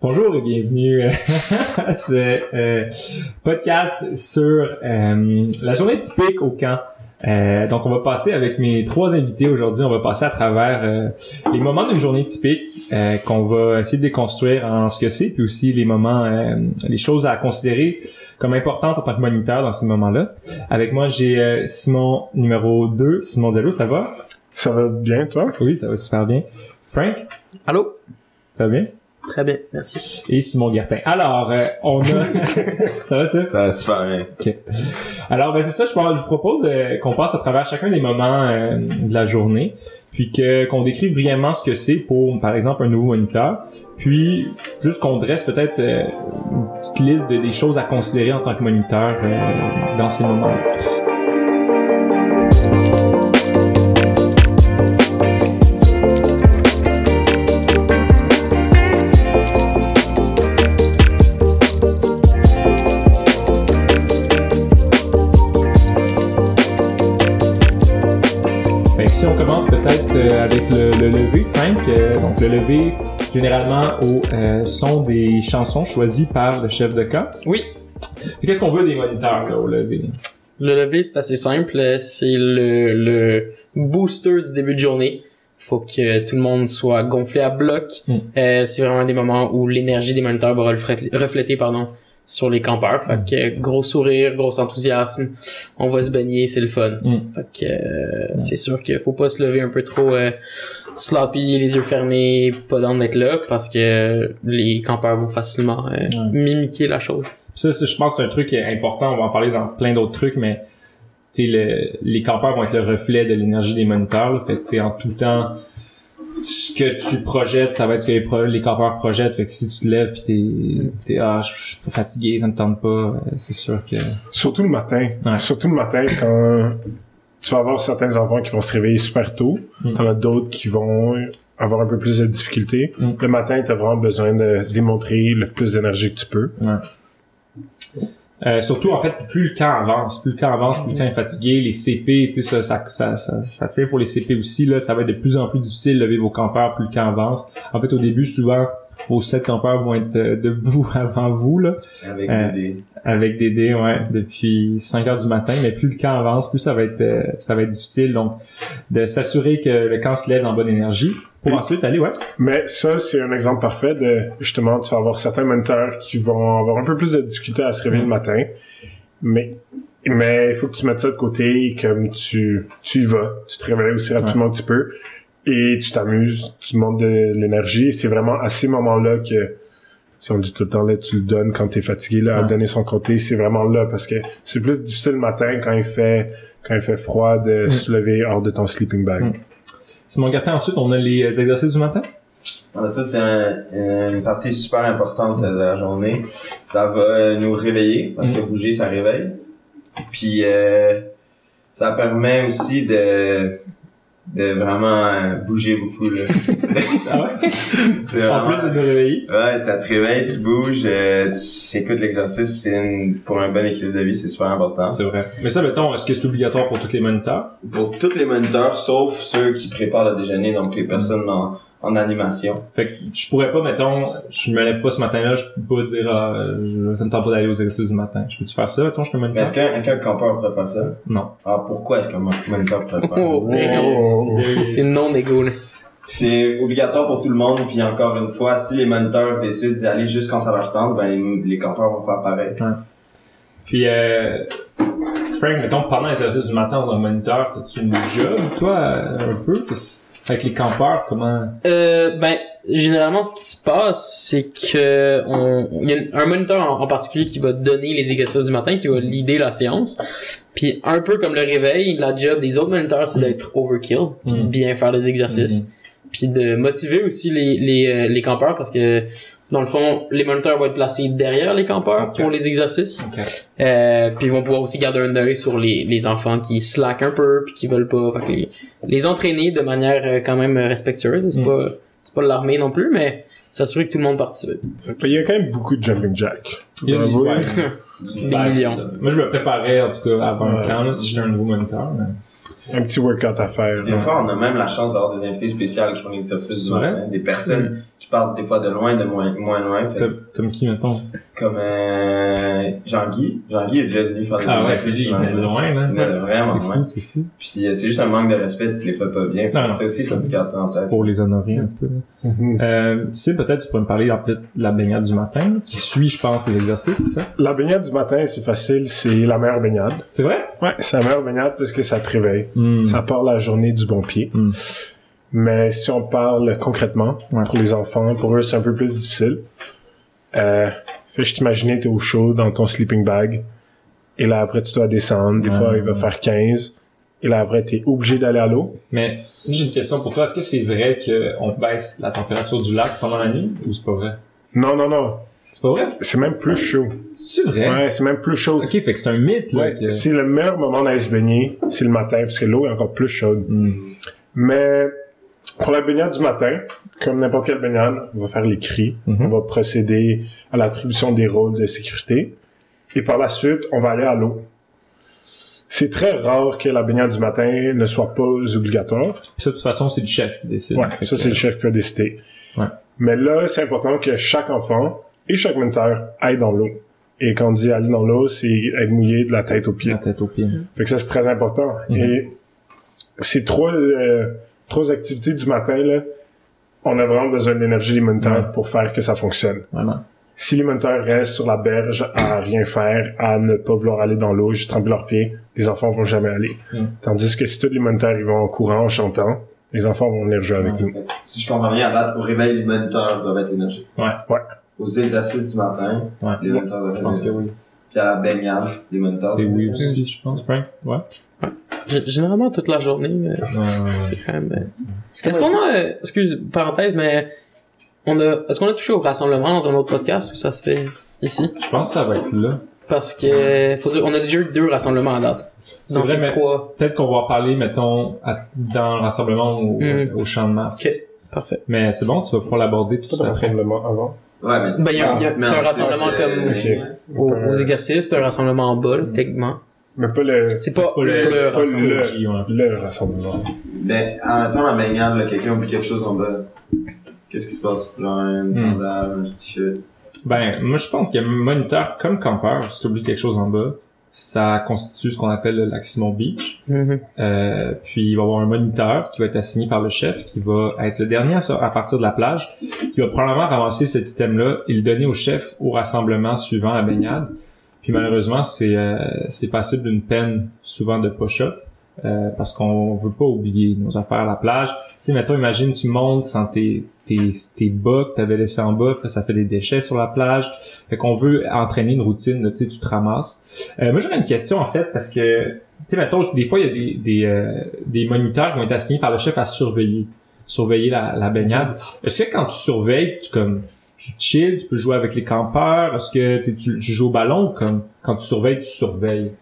Bonjour et bienvenue à ce euh, podcast sur euh, la journée typique au camp. Euh, donc, on va passer avec mes trois invités aujourd'hui. On va passer à travers les moments d'une journée typique qu'on va essayer de déconstruire en ce que c'est, puis aussi les moments, les choses à considérer comme importantes en tant que moniteur dans ces moments-là. Avec moi, j'ai Simon numéro 2. Simon Diallo, ça va? Ça va bien, toi? Oui, ça va super bien. Frank? Allô? Ça va bien? Très bien, merci. Et Simon Guertin. Alors, euh, on a... ça va ça? Ça va super bien. OK. Alors, ben c'est ça, je, je vous propose euh, qu'on passe à travers chacun des moments euh, de la journée, puis que qu'on décrive brièvement ce que c'est pour, par exemple, un nouveau moniteur, puis juste qu'on dresse peut-être une petite liste de, des choses à considérer en tant que moniteur dans ces moments-là. Généralement au euh, son des chansons choisies par le chef de cas. Oui. Qu'est-ce qu'on veut des moniteurs là, au lever? Le lever, c'est assez simple. C'est le, le booster du début de journée faut que tout le monde soit gonflé à bloc. Hmm. c'est vraiment des moments où l'énergie des moniteurs va refléter, refléter pardon, sur les campeurs. Fait que gros sourire, gros enthousiasme, on va se baigner, c'est le fun. Mm. Fait que euh, c'est sûr qu'il faut pas se lever un peu trop euh, sloppy, les yeux fermés, pas d'en d'être là parce que les campeurs vont facilement euh, mimiquer la chose. Ça, je pense c'est un truc important, on va en parler dans plein d'autres trucs, mais le, les campeurs vont être le reflet de l'énergie des moniteurs. Fait que en tout temps, ce que tu projettes, ça va être ce que les, les campeurs projettent. Fait que si tu te lèves pis t'es, t'es ah, je suis pas fatigué, ça me tente pas, euh, c'est sûr que. Surtout le matin. Surtout le matin quand tu vas avoir certains enfants qui vont se réveiller super tôt. Mm. T'en as d'autres qui vont avoir un peu plus de difficultés. Mm. Le matin, t'as vraiment besoin de démontrer le plus d'énergie que tu peux. Ouais. Euh, surtout, en fait, plus le camp avance, plus le camp avance, plus le camp est fatigué, les CP, ça, ça, ça, ça, ça tire pour les CP aussi, là, ça va être de plus en plus difficile de lever vos campeurs plus le camp avance. En fait, au début, souvent, vos sept campeurs vont être euh, debout avant vous, là. Avec euh, des dés. Avec des dés, ouais, depuis 5 heures du matin, mais plus le camp avance, plus ça va être, euh, ça va être difficile, donc, de s'assurer que le camp se lève en bonne énergie pour ensuite aller, ouais. Mais ça, c'est un exemple parfait de, justement, tu vas avoir certains moniteurs qui vont avoir un peu plus de difficulté à se réveiller le mm. matin, mais mais il faut que tu mettes ça de côté comme tu tu y vas, tu te réveilles aussi rapidement que tu peux et tu t'amuses, tu montes de l'énergie. C'est vraiment à ces moments-là que si on dit tout le temps là, tu le donnes quand t'es fatigué là, à donner son côté, c'est vraiment là parce que c'est plus difficile le matin quand il fait quand il fait froid de mm. se lever hors de ton sleeping bag. Mm. Simon Gattin, ensuite, on a les exercices du matin. Ah, ça, c'est une partie super importante de la journée. Ça va euh, nous réveiller, parce que mm. bouger, ça réveille. Puis, euh, ça permet aussi de de vraiment euh, bouger beaucoup là. ah ouais? en plus de te réveiller. Ouais, ça te réveille, tu bouges, euh, tu écoutes l'exercice, c'est pour un bon équilibre de vie, c'est super important. C'est vrai. Mais ça, mettons, est-ce que c'est obligatoire pour tous les moniteurs? Pour tous les moniteurs, sauf ceux qui préparent le déjeuner, donc les personnes en en animation. Fait que je pourrais pas, mettons, je me lève pas ce matin-là, je peux pas dire, ah, ça me tente pas d'aller aux exercices du matin. Je peux-tu faire ça, mettons, je peux me Est-ce qu'un, est-ce qu'un campeur pourrait faire ça? Non. Ah, pourquoi est-ce qu'un moniteur pourrait faire ça? Oh, oh, c'est non égo, C'est obligatoire pour tout le monde, puis encore une fois, si les moniteurs décident d'y aller juste quand ça leur tente, ben les, les campeurs vont faire pareil. Puis, euh, Frank, mettons, pendant l'exercice du matin, dans le moniteur, t'as-tu une job, toi, un peu? Avec les campeurs, comment? Euh, Ben généralement, ce qui se passe, c'est que on, il y a un moniteur en, particulier qui va donner les exercices du matin, qui va l'idée la séance. Puis un peu comme le réveil, la job des autres moniteurs, c'est d'être overkill, puis mm. bien faire les exercices, mm. puis de motiver aussi les les, euh, les campeurs parce que dans le fond, les moniteurs vont être placés derrière les campeurs pour les exercices. Euh, puis ils vont pouvoir aussi garder un œil sur les, les enfants qui slack un peu puis qui veulent pas. Fait les, les entraîner de manière euh, quand même respectueuse. C'est mm. pas c'est pas l'armée non plus, mais s'assurer que tout le monde participe. Il y a quand même beaucoup de jumping jack. Il y a des, millions. Moi, je me préparais en tout cas avant le camp si j'étais un nouveau moniteur. Un petit workout à faire. Des fois, on a même la chance d'avoir des invités spéciaux qui font l'exercice du matin. Des personnes qui partent des fois de loin, de moins, moins loin. Fait, Comme, comme qui, mettons? comme euh, Jean-Guy. Jean-Guy est déjà venu faire des Ah ouais, exercices c'est lui, du il est matin. loin, là. Il est vraiment C'est loin. fou, c'est fou. Puis euh, c'est juste un manque de respect si tu les fais pas bien. Non, non, ça aussi, c'est que ça. tu gardes ça en tête. Pour les honorer un peu. Mhm. Euh, si peut-être tu pourrais me parler en fait de la baignade du matin, qui suit, je pense, les exercices, c'est ça? La baignade du matin, c'est facile, c'est la meilleure baignade. C'est vrai? Ouais, c'est la meilleure baignade parce que ça te réveille. Hmm. Ça part la journée du bon pied. Mm. Mais si on parle concrètement, Ouais. pour les enfants, pour eux, c'est un peu plus difficile. Euh, fais juste t'imaginer, t'es au chaud dans ton sleeping bag. Et là, après, tu dois descendre. Des Ouais, fois, il va faire 15. Et là, après, t'es obligé d'aller à l'eau. Mais j'ai une question pour toi. Est-ce que c'est vrai qu'on baisse la température du lac pendant la nuit ou c'est pas vrai? Non, non, non. C'est pas vrai? C'est même plus chaud. C'est vrai? Ouais, c'est même plus chaud. Ok, fait que c'est un mythe, là. Ouais, que- c'est le meilleur moment d'aller se baigner, c'est le matin, parce que l'eau est encore plus chaude. Hmm. Mais pour la baignade du matin, comme n'importe quelle baignade, on va faire les cris, Mhm. on va procéder à l'attribution des rôles de sécurité, et par la suite, on va aller à l'eau. C'est très rare que la baignade du matin ne soit pas obligatoire. Puis ça, de toute façon, c'est le chef qui décide. Ouais, ça c'est le chef qui a décidé. Ouais. Mais là, c'est important que chaque enfant et chaque menteur aille dans l'eau. Et quand on dit aller dans l'eau, c'est être mouillé de la tête aux pieds. La tête au pied. Fait que ça, c'est très important. Mhm. Et ces trois, euh, trois activités du matin, là, on a vraiment besoin d'énergie alimentaire Ouais. pour faire que ça fonctionne. Vraiment. Si les moniteurs restent sur la berge à rien faire, à ne pas vouloir aller dans l'eau, juste tremper leurs pieds, les enfants vont jamais aller. Mm. Tandis que si tous les moniteurs ils vont en courant, en chantant, les enfants vont venir jouer avec Ouais. nous. Si je comprends bien, à date, au réveil, les moniteurs doivent être énergiques. Ouais. Ouais. Aux exercices du matin, Ouais. les moniteurs doivent Je pense que oui. Puis à la baignade, les moniteurs. C'est oui aussi, je pense. Frank? Ouais. Généralement toute la journée, mais c'est quand même. Est-ce qu'on a, excuse, parenthèse, mais on a, est-ce qu'on a touché au rassemblement dans un autre podcast ou ça se fait ici? Je pense que ça va être là. Parce que, faut dire, on a déjà eu deux rassemblements à date. C'est vrai, mais trois. peut-être qu'on va en parler, mettons, à- dans le rassemblement au, Mm. au champ de Mars. Ok. Parfait. Mais c'est bon, tu vas pouvoir l'aborder tout de de suite rassemblement avant. Ouais, mais tu Ben, il y a- un rassemblement euh, comme- Aux, aux exercices, puis un rassemblement en bas, là, techniquement. Mais pas le, C'est pas, c'est pas le- le, pas rassemblement. le- le rassemblement. Ben, en mettant la baignade, quelqu'un oublie quelque chose en bas. Qu'est-ce qui se passe? Genre une sandale, un t-shirt. Ben, moi, je pense qu'il y a un moniteur comme campeur, si tu oublies quelque chose en bas, ça constitue ce qu'on appelle le lac Simon Beach. Mhm. Euh, puis il va y avoir un moniteur qui va être assigné par le chef, qui va être le dernier à, partir de la plage, qui va probablement ramasser cet item-là et le donner au chef au rassemblement suivant la baignade. Puis malheureusement, c'est euh, c'est passible d'une peine souvent de push-up. euh, parce qu'on veut pas oublier nos affaires à la plage. Tu sais, mettons, imagine, tu montes sans tes, tes, tes bas que t'avais laissés en bas, puis ça fait des déchets sur la plage. Fait qu'on veut entraîner une routine, tu sais, tu te ramasses. Euh, moi, j'aurais une question, en fait, parce que, tu sais, mettons, des fois, il y a des, des, euh, des moniteurs qui vont être assignés par le chef à surveiller, surveiller la, la baignade. Est-ce que quand tu surveilles, tu comme, tu chill, tu peux jouer avec les campeurs? Est-ce que tu, tu joues au ballon ou comme, quand tu surveilles, tu surveilles?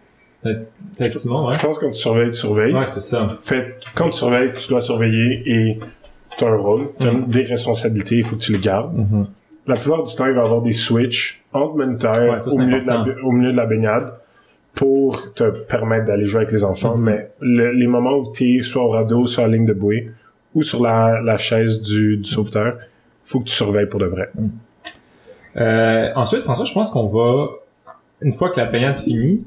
Peut-être Simon, ouais? Je pense que quand tu surveilles, tu surveilles. Ouais, c'est ça. Fait, quand tu surveilles, tu dois surveiller et tu as un rôle, tu as Mhm. des responsabilités, il faut que tu les gardes. Mhm. La plupart du temps, il va y avoir des switches entre Ouais, c'est au, milieu de la, au milieu de la baignade pour te permettre d'aller jouer avec les enfants. Mhm. Mais le- les moments où tu es soit au radeau, soit à la ligne de bouée ou sur la, la chaise du, du sauveteur, faut que tu surveilles pour de vrai. Euh, ensuite, François, je pense qu'on va, une fois que la baignade finit,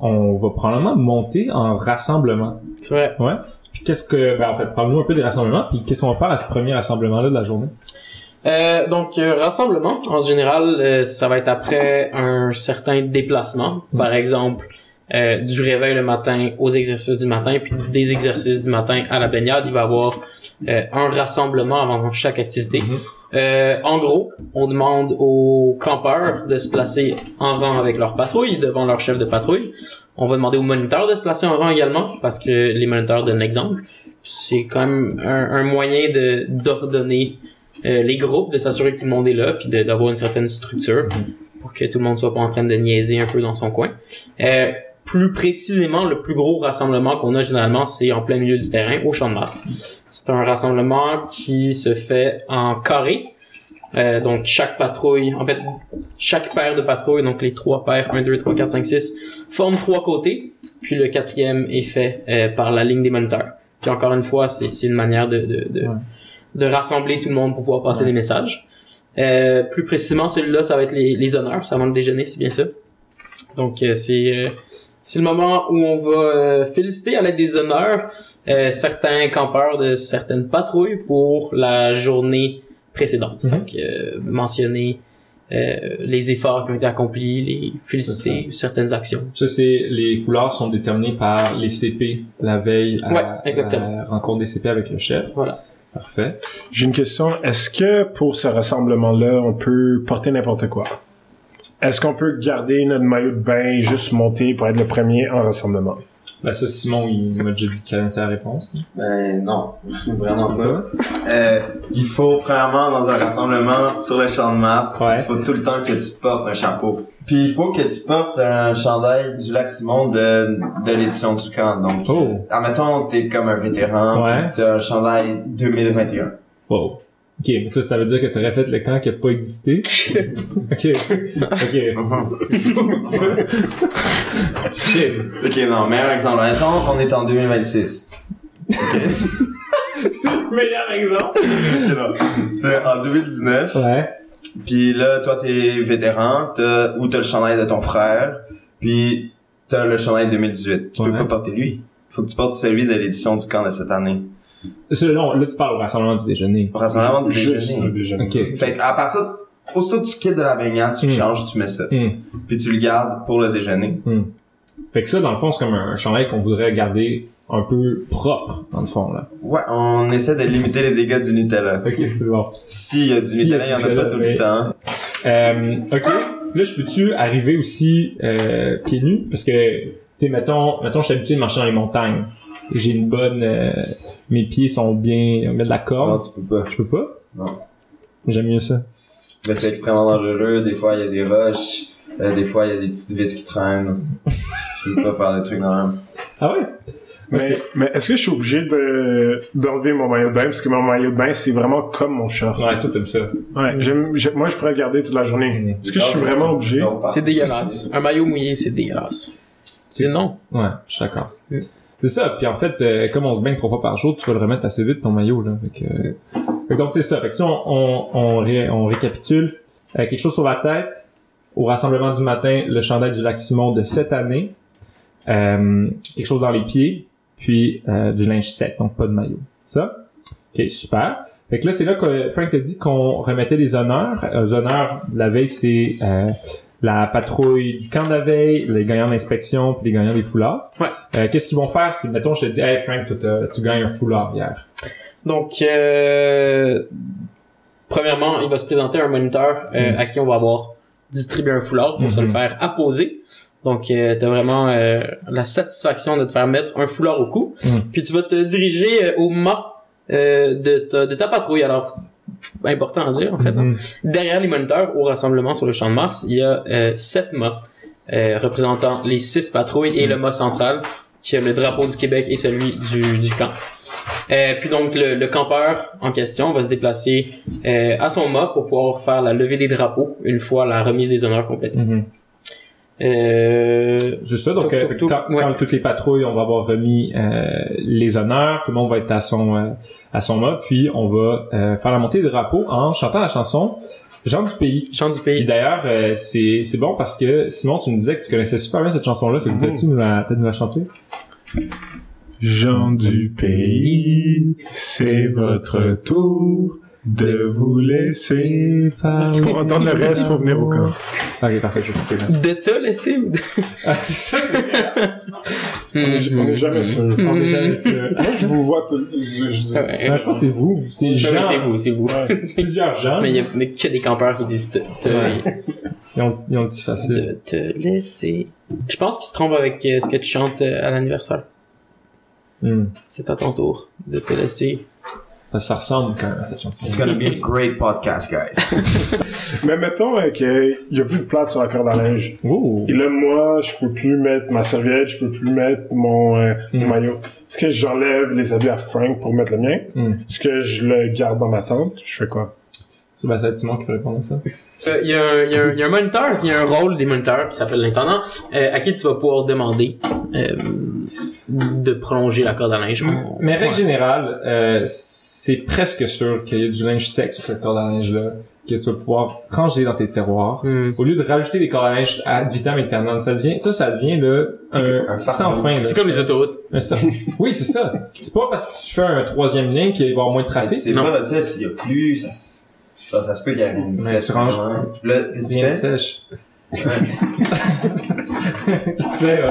on va probablement monter en rassemblement. C'est vrai. Ouais. Puis qu'est-ce que, ben en fait, parle-nous un peu des rassemblements, puis qu'est-ce qu'on va faire à ce premier rassemblement-là de la journée? Euh, donc, euh, rassemblement, en général, euh, ça va être après un certain déplacement. Par exemple, euh, du réveil le matin aux exercices du matin, puis des exercices du matin à la baignade. Il va y avoir euh, un rassemblement avant chaque activité. Mhm. Euh, en gros, on demande aux campeurs de se placer en rang avec leur patrouille, devant leur chef de patrouille. On va demander aux moniteurs de se placer en rang également, parce que les moniteurs donnent l'exemple. C'est quand même un, un moyen de d'ordonner euh, les groupes, de s'assurer que tout le monde est là, puis d'avoir une certaine structure pour que tout le monde soit pas en train de niaiser un peu dans son coin. Euh, plus précisément, le plus gros rassemblement qu'on a généralement, c'est en plein milieu du terrain, au Champ de Mars. C'est un rassemblement qui se fait en carré. Euh, donc chaque patrouille, en fait, chaque paire de patrouilles, donc les trois paires, 1, 2, 3, 4, 5, 6, forment trois côtés, puis le quatrième est fait euh, par la ligne des moniteurs. Puis encore une fois, c'est une manière de, de, de, Ouais. de rassembler tout le monde pour pouvoir passer Ouais. des messages. Euh, plus précisément, celui-là, ça va être les, les honneurs, c'est avant le déjeuner, c'est bien ça. Donc, euh, c'est euh, c'est le moment où on va euh, féliciter à l'aide des honneurs euh, certains campeurs de certaines patrouilles pour la journée précédente. Donc, euh, mentionner euh, les efforts qui ont été accomplis, les féliciter certaines actions. Ça, c'est les foulards sont déterminés par les CP la veille à Ouais, exactement. la rencontre des CP avec le chef. Voilà. Parfait. J'ai une question. Est-ce que pour ce rassemblement-là, on peut porter n'importe quoi? Est-ce qu'on peut garder notre maillot de bain et juste monter pour être le premier en rassemblement? Ben ça, Simon, il m'a déjà dit qu'il connaissait la réponse. Ben non, vraiment pas. Euh, il faut premièrement dans un rassemblement sur le champ de Mars, Ouais. il faut tout le temps que tu portes un chapeau. Puis il faut que tu portes un chandail du lac Simon de, de l'édition du camp. Donc, Oh. admettons, t'es comme un vétéran, Ouais. t'as un chandail 2021. Wow. Ok, mais ça, ça veut dire que t'aurais fait le camp qui a pas existé? ok. Ok. Shit. ok, non, meilleur exemple. Admettons qu'on est en 2026. Ok? Meilleur exemple. T'es en 2019. Ouais. Puis là, toi, t'es vétéran, t'as, ou t'as le chandail de ton frère, puis t'as le chandail 2018. Tu Ouais. peux pas porter lui. Faut que tu portes celui de l'édition du camp de cette année. Non, là, tu parles au rassemblement du déjeuner. Au rassemblement du Juste déjeuner. le déjeuner. Ok. Fait à partir, aussitôt que tu quittes de la baignade, tu le Hmm. changes, tu mets ça. Hmm. Puis tu le gardes pour le déjeuner. Fait que ça, dans le fond, c'est comme un chandail qu'on voudrait garder un peu propre, dans le fond, là. Ouais, on essaie de limiter les dégâts du Nutella. Ok, c'est bon. S'il y a du a Nutella, il y en a Nutella, pas tout mais- le temps. Euh, ok. Là, je peux-tu arriver aussi euh, pieds nus? Parce que, tu sais, mettons, mettons, je suis habitué de marcher dans les montagnes. J'ai une bonne... euh, mes pieds sont bien... On met de la Non, corde. tu peux pas. Je peux pas? Non. J'aime mieux ça. Mais c'est extrêmement dangereux. Des fois, il y a des roches. Euh, des fois, il y a des petites vis qui traînent. tu peux pas faire des trucs dans la Ah ouais? Mais, mais est-ce que je suis obligé de, d'enlever mon maillot de bain? Parce que mon maillot de bain, c'est vraiment comme mon short. Ouais, toi, t'aimes ça. Ouais, j'aime, j'aime- moi, je pourrais le garder toute la journée. Mm. Est-ce que je suis vraiment obligé? C'est dégueulasse. Un maillot mouillé, c'est dégueulasse. C'est non. Ouais, je suis d'accord. C'est ça. Puis en fait, euh, comme on se baigne trois fois par jour, tu vas le remettre assez vite ton maillot là. Fait que, euh, fait que donc c'est ça. Fait que si on on, on, ré- on récapitule euh, quelque chose sur la tête au rassemblement du matin, le chandail du lac Simon de cette année, euh, quelque chose dans les pieds, puis euh, du linge sec, donc pas de maillot. Ça? Ok, super. Fait que là, c'est là que Frank a dit qu'on remettait les honneurs. Euh, Les honneurs la veille, c'est la patrouille du camp de la veille, les gagnants d'inspection, puis les gagnants des foulards. Ouais. Euh, Qu'est-ce qu'ils vont faire si, mettons, je te dis, hey Frank, tu gagnes un foulard hier? Donc, euh, premièrement, il va se présenter un moniteur euh, Mm. à qui on va avoir distribué un foulard pour se le Mhm. faire apposer. Donc, euh, tu as vraiment euh, la satisfaction de te faire mettre un foulard au cou. Mm. Puis tu vas te diriger euh, au mât euh, de, ta, de ta patrouille. Alors, important à dire, en fait. hein. Mhm. Derrière les moniteurs, au rassemblement sur le champ de Mars, il y a euh, sept mâts euh, représentant les six patrouilles et le mât central qui a le drapeau du Québec et celui du, du camp. Euh, puis donc le, le campeur en question va se déplacer euh, à son mât pour pouvoir faire la levée des drapeaux une fois la remise des honneurs complétée. Mhm. Euh, C'est ça, donc Tout, euh, tout, tout, quand, ouais. quand toutes les patrouilles, on va avoir remis euh, les honneurs, tout le monde va être à son euh, à son mât, puis on va euh, faire la montée des drapeaux en chantant la chanson Jean du pays. chant du Et pays. d'ailleurs, euh, c'est c'est bon parce que Simon, tu me disais que tu connaissais super bien cette chanson-là, fait que Mhm. peux-tu nous la, peut-être nous la chanter? Gens du pays, c'est votre tour de vous laisser parler. Pour entendre le reste, faut venir au camp. Ok, parfait, je vais couper là. De te laisser ou de... Ah, c'est ça, On est, on est jamais sûr. on est jamais sûr. Moi, je vous vois tout, je, je- Ouais. Non, je pense que c'est vous. C'est Jean. c'est vous, c'est vous. Ouais. C'est plusieurs gens. Mais il y a mais que des campeurs qui disent te, te- Ouais. Ils ont, ils ont le petit facile. de te laisser. Je pense qu'ils se trompent avec euh, ce que tu chantes euh, à l'anniversaire. Hmm. C'est à ton tour de te laisser. Ça ressemble quand même à cette chanson. It's gonna be a great podcast, guys. Mais mettons euh, qu'il y a plus de place sur la corde à linge. Oh. Et là, moi, je peux plus mettre ma serviette, je peux plus mettre mon, euh, Mm. mon maillot. Est-ce que j'enlève les habits à Frank pour mettre le mien? Hmm. Est-ce que je le garde dans ma tente? Je fais quoi? Ça, ben, ça va être Simon qui peut répondre à ça. Euh, Il y, a un- il y a un- il y a un moniteur, il y a un rôle des moniteurs qui s'appelle l'intendant, euh, à qui tu vas pouvoir demander euh, de prolonger la corde à linge. On- Mais règle ouais. générale, euh, c'est presque sûr qu'il y a du linge sec sur cette corde à linge-là, que tu vas pouvoir ranger dans tes tiroirs. Hmm. Au lieu de rajouter des cordes à linge ad vitam aeternam, ça devient, ça, ça devient, là, un, un sans fin, là. C'est comme les autoroutes. Un sans- Oui, c'est ça. C'est pas parce que tu fais un troisième lien qu'il va y avoir moins de trafic. C'est pas ça, s'il y a plus, ça Ça, se peut qu'il y ait une Mais sèche tu ranges-. Puis Là, qu'est-ce que tu Rien de fais? sèche. Qu'est-ce que tu fais, ouais?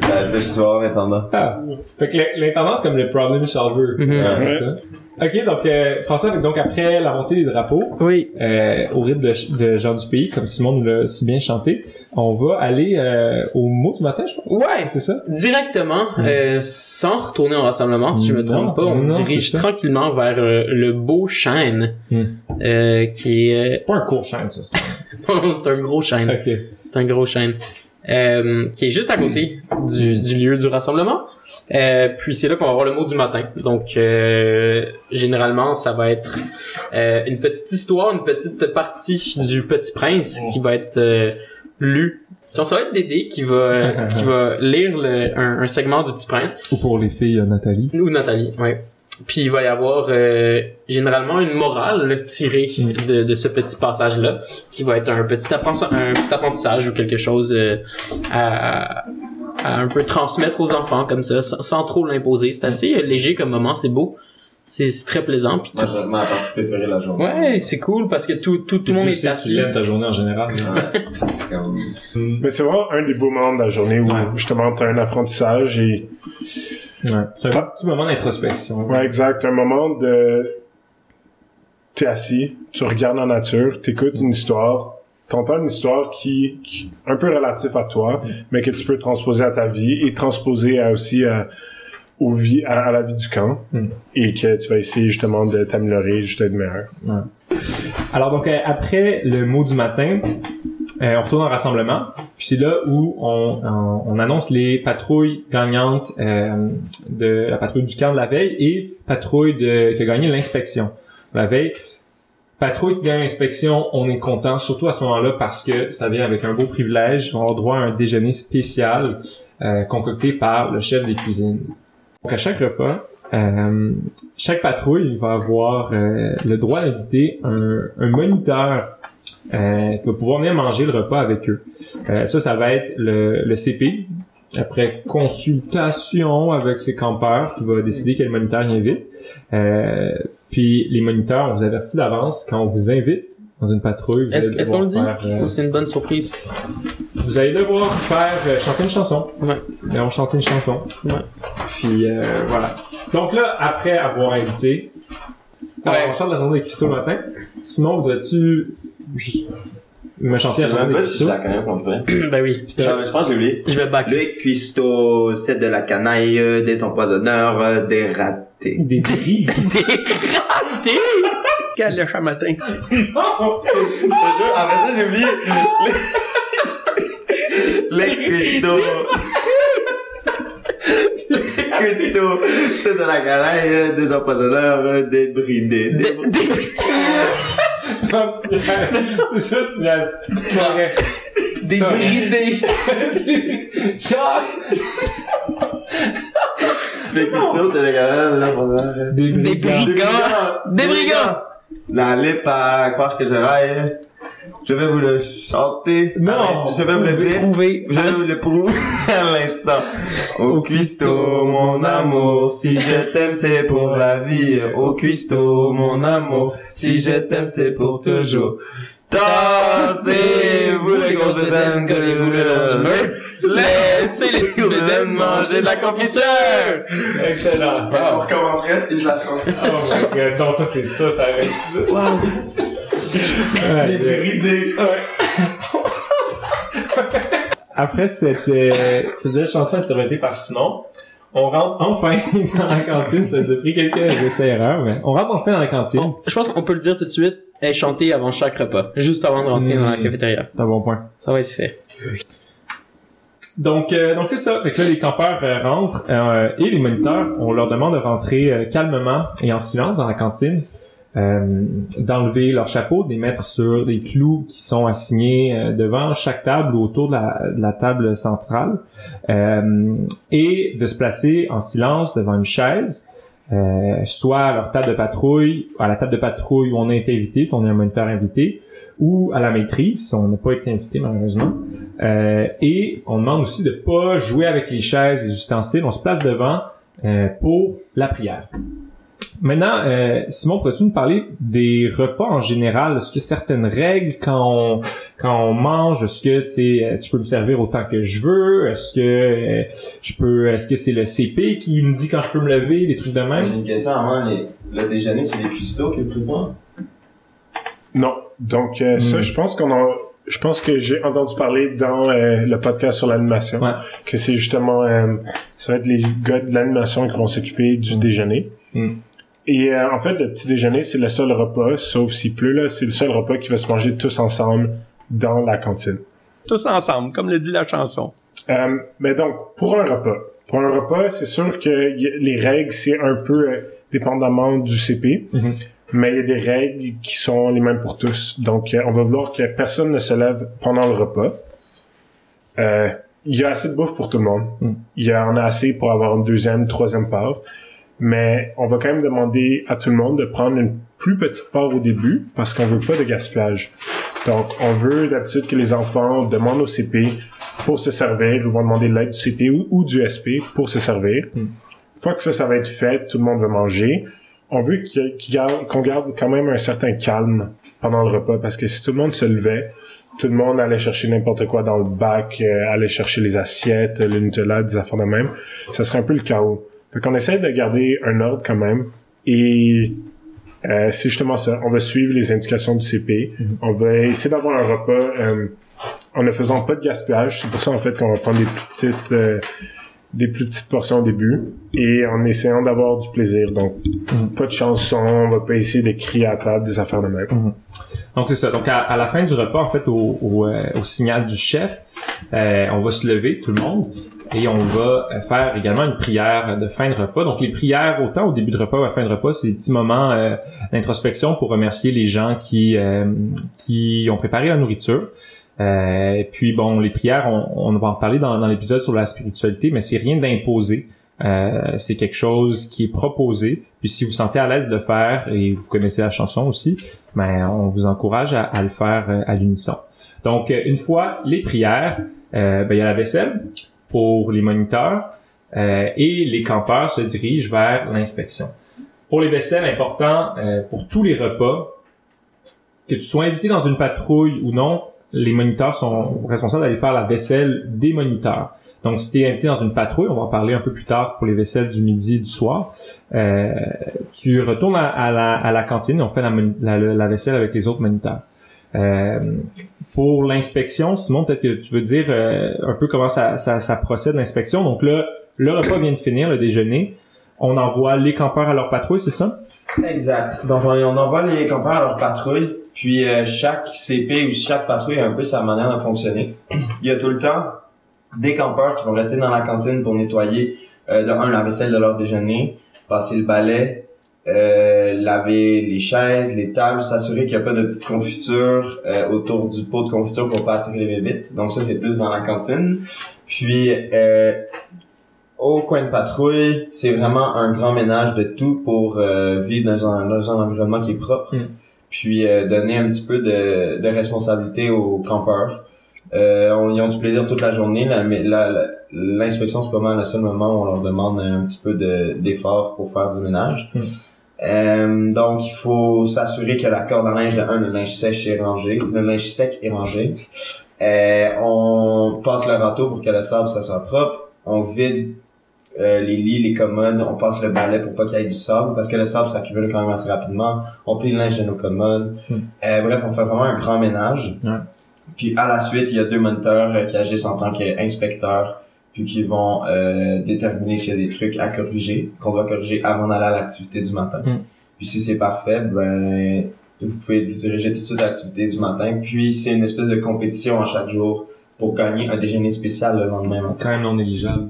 Ben, tu fais juste voir l'intendant. Ah. Fait que l'intendant, c'est comme le problem solver. Mhm. Ouais, c'est ça. Ok, donc euh, François, donc après la montée des drapeaux, Oui. euh, au rythme de, de Jean du Pays, comme Simon nous l'a si bien chanté, on va aller euh, au mot du matin, je pense. Ouais. C'est ça? Directement, euh, sans retourner au rassemblement, si je me Non, trompe pas, on se non, dirige tranquillement vers euh, le beau chêne, euh, qui est... Pas un court chêne, ça. c'est- c'est un gros chêne. ok. C'est un gros chêne. Euh, qui est juste à côté du, du lieu du rassemblement. Euh, puis c'est là qu'on va avoir le mot du matin. Donc euh, généralement ça va être euh, une petite histoire, une petite partie du Petit Prince qui va être euh, lue. Donc ça va être Dédé qui va qui va lire le- un, un segment du Petit Prince Ou pour les filles, euh, Nathalie. ou Nathalie, ouais. Puis il va y avoir euh, généralement une morale tirée Mm. de, de ce petit passage-là, qui va être un petit, un petit apprentissage ou quelque chose euh, à, à un peu transmettre aux enfants comme ça, sans, sans trop l'imposer. C'est assez euh, léger comme moment, c'est beau, c'est c'est très plaisant. Puis Moi, tout- ma partie préférée de la journée. ouais, c'est cool parce que tout tout, tout le monde tu est tu assis. l'aimes ta journée en général. Ouais. Comme... Mais c'est vraiment un des beaux moments de la journée où Ouais. justement t'as un apprentissage et Ouais. C'est un petit moment d'introspection. ouais exact un moment de t'es assis, tu regardes la nature, t'écoutes une histoire, t'entends une histoire qui, qui un peu relative à toi, mais que tu peux transposer à ta vie et transposer à aussi à, aux vies, à, à la vie du camp Mm. et que tu vas essayer justement de t'améliorer, juste d'être meilleur. Alors donc euh, après le mot du matin, euh, on retourne en rassemblement. Puis c'est là où on, on, on annonce les patrouilles gagnantes euh, de la patrouille du camp de la veille et patrouille de, qui a gagné l'inspection la veille. Patrouille qui gagne l'inspection, on est content, surtout à ce moment-là parce que ça vient avec un beau privilège. On a droit à un déjeuner spécial euh, concocté par le chef des cuisines. Donc à chaque repas, euh, chaque patrouille va avoir euh, le droit d'inviter un, un moniteur euh, qui va pouvoir venir manger le repas avec eux. Euh, ça, ça va être le, le CP, après consultation avec ses campeurs, qui va décider quel moniteur il invite. Puis les moniteurs, on vous avertit d'avance quand on vous invite dans une patrouille. Est-ce qu'on le dit? euh, ou c'est une bonne surprise? Vous allez devoir faire euh, chanter une chanson. Ouais. Ils vont chanter une chanson. Ouais. Puis euh, voilà. Donc là, après avoir invité, Ouais. on chante la journée des le matin. Simon, voudrais-tu juste me chanter la journée des si je pour vrai. Ben oui. Genre, Je pense que j'ai oublié. Je vais back. Le cuistot, c'est de la canaille, euh, des empoisonneurs, euh, des ratés. Des prix. T'es raté! Quel le chat matin. Après ça, j'ai oublié. Les cuistots. Les cuistots, c'est de la canaille, euh, des empoisonneurs, euh, des bridés. Des... Des- des- Non, tu. C'est ça, tu niaises. C'est pas vrai. Des Ça- bridés. Charles! Les c'est des brigands. Des brigands. N'allez pas croire que je raille. Je vais vous le chanter. Non. Je vais vous le dire. Prouvé. Je vais vous le prouver à l'instant. Au cuistot, mon amour, si je t'aime, c'est pour la vie. Au cuistot, mon amour, si je t'aime, c'est pour toujours. Dansez-vous les grosses bedaines, collez-vous le long du mur. Laissez les petites bedaines manger de la confiture. Excellent. Est-ce qu'on recommencerait si je la chante? Oh my god. Non, ça, c'est ça, ça reste. Ouais, Des le- bridés. Après cette, euh, cette chanson interprétée par Simon, on rentre enfin dans la cantine. Ça nous a pris quelques essais-erreurs, mais on rentre enfin dans la cantine. On- je pense qu'on peut le dire tout de suite. Elle est chantée avant chaque repas. Juste avant de rentrer Mm. dans la cafétéria. C'est un bon point. Ça va être fait. Donc, euh, donc c'est ça. Fait que là, les campeurs euh, rentrent euh, et les moniteurs, on leur demande de rentrer euh, calmement et en silence dans la cantine. euh, d'enlever leur chapeau, de les mettre sur des clous qui sont assignés devant chaque table ou autour de la, de la table centrale, et de se placer en silence devant une chaise, euh, soit à leur table de patrouille, à la table de patrouille où on a été invité, si on est un moniteur invité, ou à la maîtrise, si on n'a pas été invité malheureusement. Euh, et on demande aussi de pas jouer avec les chaises, les ustensiles. On se place devant euh, pour la prière. Maintenant, euh, Simon, pourrais-tu nous parler des repas en général? Est-ce a certaines règles quand on, quand on mange? Est-ce que tu sais, euh, tu peux me servir autant que je veux? Est-ce que euh, je peux est-ce que c'est le CP qui me dit quand je peux me lever, des trucs de même? J'ai une question avant. Les, le déjeuner, c'est les cuistots qui le préparent? Non. Donc, euh, ça, Hmm. je pense qu'on a... Je pense que j'ai entendu parler dans euh, le podcast sur l'animation Ouais. que c'est justement euh, ça va être les gars de l'animation qui vont s'occuper du déjeuner. Hmm. Et euh, en fait, le petit déjeuner, c'est le seul repas, sauf s'il pleut, là, c'est le seul repas qui va se manger tous ensemble dans la cantine. Tous ensemble, comme le dit la chanson. Euh, mais donc, pour un repas, pour un repas, c'est sûr que a- les règles, c'est un peu euh, dépendamment du CP, Mhm. mais il y a des règles qui sont les mêmes pour tous. Donc, euh, on va vouloir que personne ne se lève pendant le repas. Euh, Il y a assez de bouffe pour tout le monde. Mhm. Il y en a assez pour avoir une deuxième, troisième part. Mais on va quand même demander à tout le monde de prendre une plus petite part au début parce qu'on veut pas de gaspillage. Donc, on veut d'habitude que les enfants demandent au CP pour se servir. Ils vont demander l'aide du CP ou, ou du SP pour se servir. Mm. Une fois que ça, ça va être fait, tout le monde va manger. On veut qu'on garde quand même un certain calme pendant le repas parce que si tout le monde se levait, tout le monde allait chercher n'importe quoi dans le bac, euh, allait chercher les assiettes, le Nutella, des affaires de même, ça serait un peu le chaos. Fait qu'on essaie de garder un ordre quand même et euh, c'est justement ça. On va suivre les indications du CP. On va essayer d'avoir un repas euh, en ne faisant pas de gaspillage. C'est pour ça en fait qu'on va prendre des plus petites euh, des plus petites portions au début et en essayant d'avoir du plaisir. Donc Mhm. pas de chansons, on va pas essayer de crier à table, des affaires de même. Donc c'est ça. Donc à, à la fin du repas, en fait, au, au, euh, au signal du chef, euh, on va se lever tout le monde et on va euh, faire également une prière de fin de repas. Donc les prières, autant au début de repas ou à fin de repas, c'est des petits moments euh, d'introspection pour remercier les gens qui euh, qui ont préparé la nourriture. Euh, puis bon, les prières, on, on va en parler dans, dans l'épisode sur la spiritualité, mais c'est rien d'imposé. Euh, c'est quelque chose qui est proposé. Puis si vous sentez à l'aise de le faire et vous connaissez la chanson aussi, ben on vous encourage à, à le faire euh, à l'unisson. Donc une fois les prières, euh, ben, il y a la vaisselle pour les moniteurs euh, et les campeurs se dirigent vers l'inspection. Pour les vaisselles, important euh, pour tous les repas, que tu sois invité dans une patrouille ou non, les moniteurs sont responsables d'aller faire la vaisselle des moniteurs. Donc, si tu es invité dans une patrouille, on va en parler un peu plus tard pour les vaisselles du midi et du soir, euh, tu retournes à, à la, à la cantine et on fait la, la, la vaisselle avec les autres moniteurs. Euh, pour l'inspection, Simon, peut-être que tu veux dire euh, un peu comment ça, ça, ça procède l'inspection. Donc là, le repas vient de finir, le déjeuner. On envoie les campeurs à leur patrouille, c'est ça? Exact. Donc, on, envoie les campeurs à leur patrouille, puis euh, chaque CP ou chaque patrouille a un peu sa manière de fonctionner. Il y a tout le temps des campeurs qui vont rester dans la cantine pour nettoyer, euh, de un, la vaisselle de leur déjeuner, passer le balai, euh, laver les chaises, les tables, s'assurer qu'il n'y a pas de petites confitures euh, autour du pot de confiture pour pas attirer les bébites. Donc ça, c'est plus dans la cantine. Puis, euh, au coin de patrouille, c'est vraiment un grand ménage de tout pour euh, vivre dans un, dans un environnement qui est propre. Mm. Puis euh, donner un petit peu de, de responsabilité aux campeurs. Euh, on, ils ont du plaisir toute la journée, là, mais l'inspection, c'est pas mal le seul moment où on leur demande un petit peu de- d'effort pour faire du ménage. Mm. Euh, donc, il faut s'assurer que la corde à linge, le un, le linge sèche est rangé, le linge sec est rangé. Euh, on passe le râteau pour que le sable, ça soit propre. On vide euh, les lits, les commodes, on passe le balai pour pas qu'il y ait du sable, parce que le sable s'accumule quand même assez rapidement. On plie le linge de nos commodes. Euh, bref, on fait vraiment un grand ménage. Puis à la suite, il y a deux moniteurs qui agissent en tant qu'inspecteurs, puis qui vont euh, déterminer s'il y a des trucs à corriger, qu'on doit corriger avant d'aller à l'activité du matin. Hmm. Puis si c'est parfait, ben vous pouvez vous diriger tout de suite à l'activité du matin. Puis c'est une espèce de compétition à chaque jour pour gagner un déjeuner spécial le lendemain matin. Quand même non négligeable.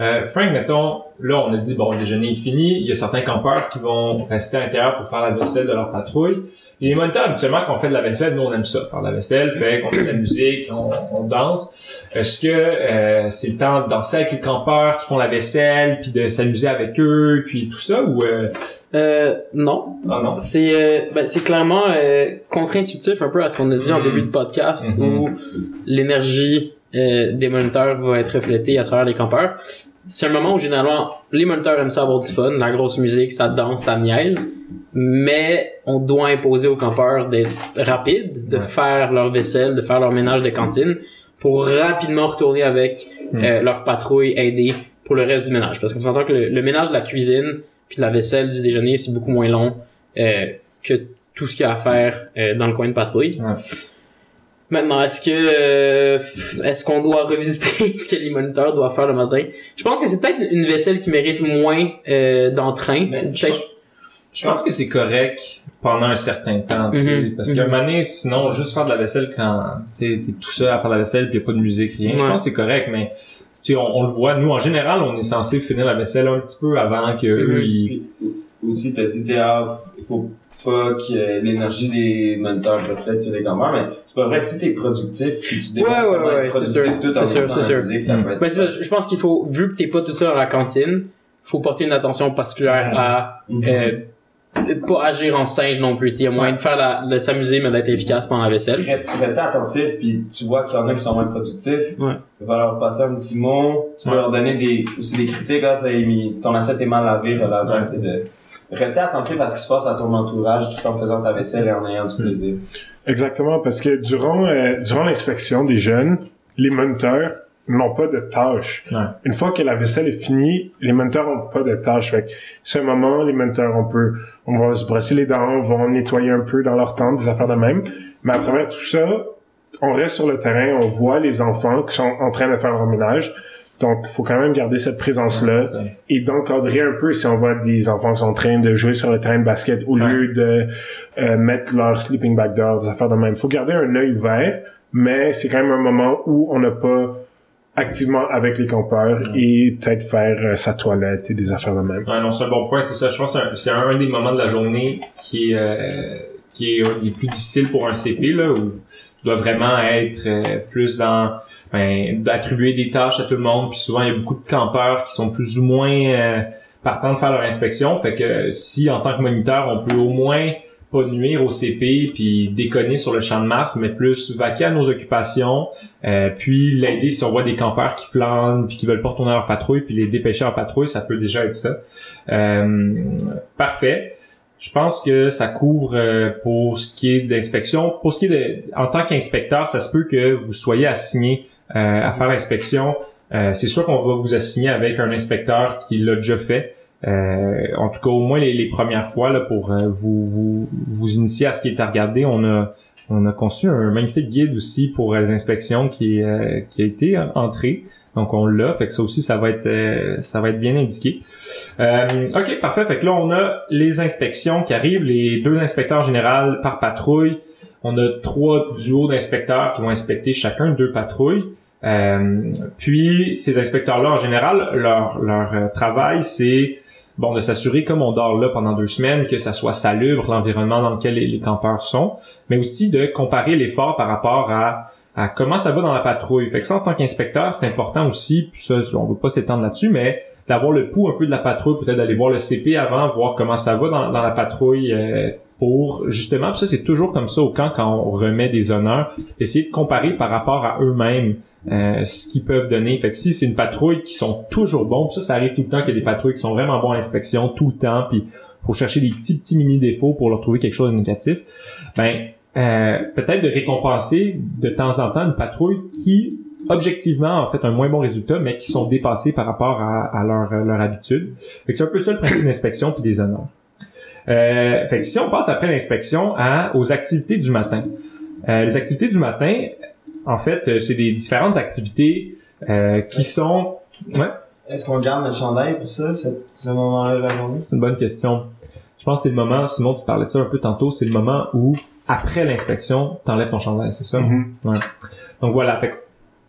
Euh, Frank, mettons, là, on a dit, bon, le déjeuner est fini. Il y a certains campeurs qui vont rester à l'intérieur pour faire la vaisselle de leur patrouille. Et les moniteurs, habituellement, quand on fait de la vaisselle, nous, on aime ça. Faire de la vaisselle, fait qu'on fait de la musique, on, on danse. Est-ce que euh, c'est le temps de danser avec les campeurs qui font la vaisselle, puis de s'amuser avec eux, puis tout ça, ou... Euh... Euh, non. Ah non. C'est euh, ben, c'est clairement euh, contre-intuitif un peu à ce qu'on a dit en Mhm. début de podcast Mhm. où l'énergie euh, des moniteurs va être reflétée à travers les campeurs. C'est un moment où généralement les moniteurs aiment ça avoir du fun, la grosse musique, ça danse, ça niaise, mais on doit imposer aux campeurs d'être rapides, de Ouais. faire leur vaisselle, de faire leur ménage de cantine pour rapidement retourner avec Mhm. euh, leur patrouille aider pour le reste du ménage. Parce qu'on s'entend que le, le ménage de la cuisine puis de la vaisselle du déjeuner, c'est beaucoup moins long euh, que tout ce qu'il y a à faire euh, dans le coin de patrouille. Ouais. Maintenant, est-ce que euh, est-ce qu'on doit revisiter ce que les moniteurs doivent faire le matin? Je pense que c'est peut-être une vaisselle qui mérite moins euh, d'entrain. Peut-être- Je pense que c'est correct pendant un certain temps, tu sais, Mhm. parce qu'à un Mhm. moment donné, sinon, juste faire de la vaisselle quand tu sais, t'es tout seul à faire de la vaisselle puis y a pas de musique, rien, je pense que c'est correct, mais tu sais, on, on le voit, nous, en général, on est censé finir la vaisselle un petit peu avant que eux, Mhm. ils... Puis, aussi, t'as dit, ah, faut pas que l'énergie des moniteurs reflète sur les campeurs, mais c'est pas vrai, si t'es productif, puis tu démontres Ouais, ouais, ouais, c'est productif sûr, tout en c'est sûr, c'est sûr. musique, ça Mm. peut être c'est ça, je pense qu'il faut, vu que t'es pas tout seul à la cantine, faut porter une attention particulière à Mhm. euh, pas agir en singe non plus. Il y a moyen de faire la, de s'amuser mais d'être efficace pendant la vaisselle. Reste, rester attentif, puis tu vois qu'il y en a qui sont moins productifs. Ouais. Tu vas leur passer un petit mot. Tu peux Ouais. leur donner des, aussi des critiques. Ah, ça, ton assiette est mal lavée, relave Ouais. sais, de rester attentif à ce qui se passe à ton entourage tout en faisant ta vaisselle et en ayant du plaisir. Exactement, parce que durant, euh, durant l'inspection des jeunes, les moniteurs n'ont pas de tâches. Ouais. Une fois que la vaisselle est finie, les moniteurs n'ont pas de tâches. Fait que c'est un moment, les moniteurs, on peut, on va se brosser les dents, on va nettoyer un peu dans leur tente, des affaires de même. Mais à travers tout ça, on reste sur le terrain, on voit les enfants qui sont en train de faire leur ménage. Donc, il faut quand même garder cette présence-là ça. et d'encadrer un peu si on voit des enfants qui sont en train de jouer sur le terrain de basket au Ouais. lieu de euh, mettre leur sleeping bag dehors, des affaires de même. faut garder un œil ouvert, mais c'est quand même un moment où on n'a pas activement avec les campeurs et peut-être faire euh, sa toilette et des affaires de même. Ouais, non, c'est un bon point, c'est ça. Je pense que c'est un- des moments de la journée qui est, euh, qui est des plus difficiles pour un CP, là, où tu dois vraiment être euh, plus dans, ben, d'attribuer des tâches à tout le monde, puis souvent, il y a beaucoup de campeurs qui sont plus ou moins euh, partants de faire leur inspection, fait que si, en tant que moniteur, on peut au moins pas nuire au CP puis déconner sur le champ de Mars, mais plus vaquer à nos occupations, euh, puis l'aider si on voit des campeurs qui flânent puis qui veulent pas retourner leur patrouille puis les dépêcher en patrouille, ça peut déjà être ça. Euh, parfait. Je pense que ça couvre euh, pour ce qui est de l'inspection. Pour ce qui est de, en tant qu'inspecteur, ça se peut que vous soyez assigné euh, à faire l'inspection. Euh, c'est sûr qu'on va vous assigner avec un inspecteur qui l'a déjà fait. Euh, en tout cas, au moins les, les premières fois là, pour euh, vous, vous vous initier à ce qui est à regarder. On a on a conçu un magnifique guide aussi pour les inspections qui qui a été entré. Donc on l'a, fait que ça aussi ça va être euh, ça va être bien indiqué. Euh, ok, parfait. Fait que là on a les inspections qui arrivent, les deux inspecteurs généraux par patrouille. On a trois duos d'inspecteurs qui vont inspecter chacun deux patrouilles. Euh, puis ces inspecteurs-là en général, leur leur euh, travail c'est bon de s'assurer comme on dort là pendant deux semaines que ça soit salubre l'environnement dans lequel les, les campeurs sont, mais aussi de comparer l'effort par rapport à à comment ça va dans la patrouille. Fait que ça, en tant qu'inspecteur, c'est important aussi, puis ça, on veut pas s'étendre là-dessus, mais d'avoir le pouls un peu de la patrouille, peut-être d'aller voir le CP avant, voir comment ça va dans, la patrouille euh, pour justement, puis ça c'est toujours comme ça au camp quand on remet des honneurs, essayer de comparer par rapport à eux-mêmes euh, ce qu'ils peuvent donner. Fait que si c'est une patrouille qui sont toujours bons, puis ça, ça arrive tout le temps qu'il y a des patrouilles qui sont vraiment bons à l'inspection tout le temps, puis faut chercher des petits petits mini défauts pour leur trouver quelque chose de négatif. Ben euh, peut-être de récompenser de temps en temps une patrouille qui objectivement en fait un moins bon résultat mais qui sont dépassés par rapport à, à leur, leur habitude. Fait que c'est un peu ça le principe d'inspection puis des honneurs. Euh, fait que si on passe après l'inspection à aux activités du matin. Euh, les activités du matin, en fait, euh, c'est des différentes activités euh, qui sont ouais, Est-ce qu'on garde notre chandail pour ça, ce, ce moment-là de la journée? c'est une bonne question. Je pense que c'est le moment, Simon, tu parlais de ça un peu tantôt, c'est le moment où, après l'inspection, t'enlèves ton chandail, c'est ça? Mhm. Donc voilà, fait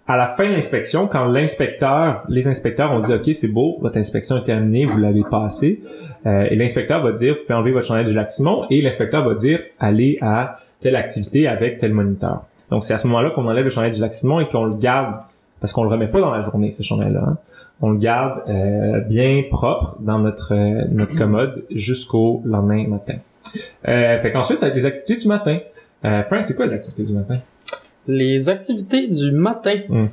à la fin de l'inspection, quand l'inspecteur, les inspecteurs ont dit OK, c'est beau, votre inspection est terminée, vous l'avez passé, euh, et l'inspecteur va dire, vous pouvez enlever votre chandail du lac Simon, et l'inspecteur va dire, allez à telle activité avec tel moniteur. Donc c'est à ce moment-là qu'on enlève le chandail du lac Simon et qu'on le garde, parce qu'on le remet pas dans la journée, ce chandail-là. hein. On le garde euh, bien propre dans notre euh, notre commode jusqu'au lendemain matin. Euh, fait qu'ensuite, ça va être les activités du matin. Euh, Frank, c'est quoi les activités du matin? Les activités du matin Mm.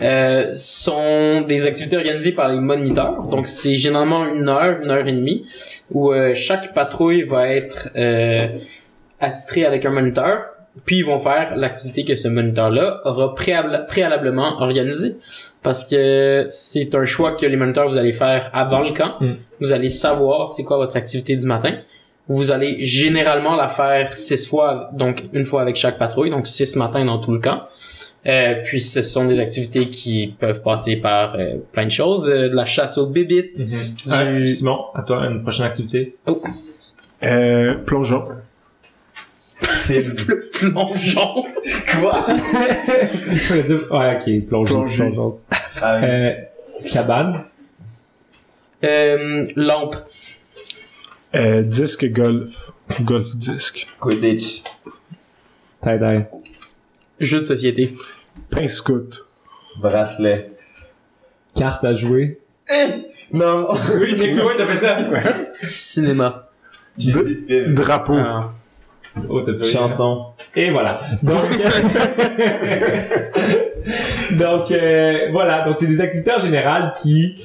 euh, sont des activités organisées par les moniteurs. Donc, c'est généralement une heure, une heure et demie, où euh, chaque patrouille va être euh, attitrée avec un moniteur. Puis, ils vont faire l'activité que ce moniteur-là aura préalable- préalablement organisée. Parce que c'est un choix que les moniteurs, vous allez faire avant le camp. Mm. Vous allez savoir c'est quoi votre activité du matin. Vous allez généralement la faire six fois, donc une fois avec chaque patrouille, donc six matins dans tout le camp. Euh, puis ce sont des activités qui peuvent passer par euh, plein de choses, euh, de la chasse aux bébites, du Simon, à toi, une prochaine activité? Euh, plongeon. plongeon. Quoi? Ouais, ok, plongeon, plongeon. Ah. Euh, cabane. Euh, lampe. Euh, disque golf. Golf disque. Quidditch. Tie-dye. Jeu de société. Pince scout. Bracelet. Carte à jouer. Non! Oui, c'est quoi, t'as fait ça? Cinéma. J'ai dit film. Drapeau. Ah. Oh, rien. Chanson. Et voilà. Donc, donc euh, voilà. Donc, c'est des activités en général qui,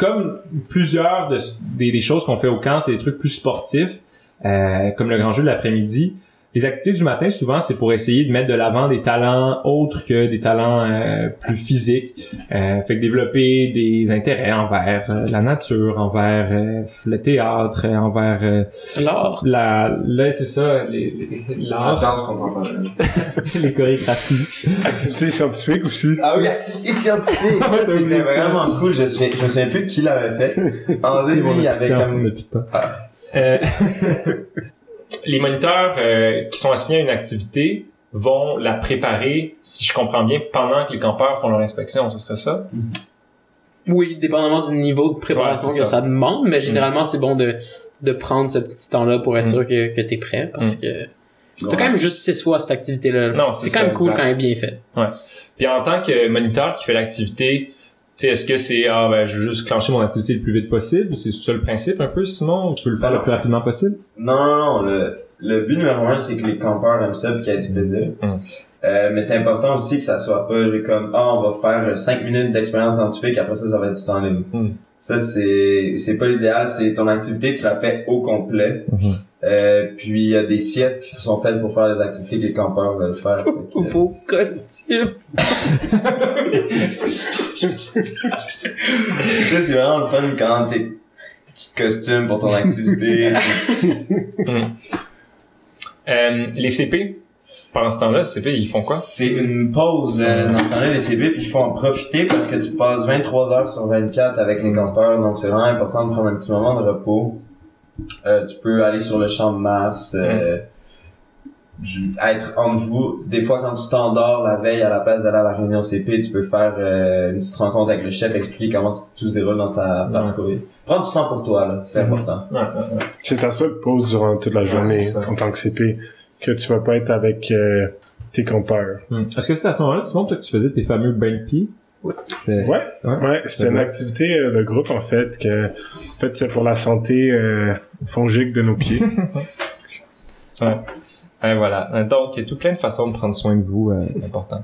comme plusieurs de, des, des choses qu'on fait au camp, c'est des trucs plus sportifs, euh, comme le grand jeu de l'après-midi. Les activités du matin, souvent, c'est pour essayer de mettre de l'avant des talents autres que des talents euh, plus physiques. Euh, fait que développer des intérêts envers euh, la nature, envers euh, le théâtre, envers euh, L'art. la, là, c'est ça, les, les- La l'art, danse contemporaine. les chorégraphies. Activité scientifique aussi. Ah oui, activité scientifique. T'as Ça, c'était ça. vraiment cool. Je, me souviens plus qui l'avait fait. En début, il y avait comme... Ah. Euh, les moniteurs euh, qui sont assignés à une activité vont la préparer, si je comprends bien, pendant que les campeurs font leur inspection, ce serait ça? Oui, dépendamment du niveau de préparation Ouais, c'est que ça. ça. demande, mais généralement, c'est bon de, de prendre ce petit temps-là pour être Mm. sûr que, que t'es prêt, parce Mm. que t'as quand même juste six fois cette activité-là. Non, c'est c'est quand ça, même cool exact. quand elle est bien faite. Puis en tant que moniteur qui fait l'activité, tu est-ce que c'est, ah ben, je veux juste clencher mon activité le plus vite possible? C'est ça le principe un peu, sinon, tu peux le faire le plus rapidement possible? Non, non, non. Le, le but numéro un, c'est que les campeurs aiment ça et qu'il y ait du plaisir. Mm. Euh, mais c'est important aussi que ça soit pas comme ah on va faire 5 minutes d'expérience scientifique après ça ça va être du temps libre. Mm. Ça c'est c'est pas l'idéal, c'est ton activité tu la fais au complet. Mhm. Euh, puis il y a des siestes qui sont faites pour faire les activités que les campeurs veulent faire. Que- Vos costumes. tu sais, c'est vraiment le fun quand t'es petit costume pour ton activité. Euh, les CP, pendant ce temps-là, les CP, ils font quoi? C'est une pause euh, dans ce temps-là, les CB, puis il faut en profiter parce que tu passes 23 heures sur 24 avec les campeurs, donc c'est vraiment important de prendre un petit moment de repos. Euh, tu peux aller sur le champ de Mars, euh, ju- être entre vous. Des fois, quand tu t'endors la veille à la place d'aller à la réunion CP, tu peux faire euh, une petite rencontre avec le chef, expliquer comment tout se déroule dans ta patrouille. Prends du temps pour toi, là, c'est Mhm. important. C'est ta seule pause durant toute la journée en tant que CP que tu vas pas être avec euh, tes compères. Hmm. Est-ce que c'est à ce moment-là, Simon, toi, que tu faisais tes fameux bains de pieds? Ouais. Ouais, ouais, c'était une activité euh, de groupe en fait que en fait c'est pour la santé euh, fongique de nos pieds. Euh, voilà. Donc, il y a tout plein de façons de prendre soin de vous, euh, important.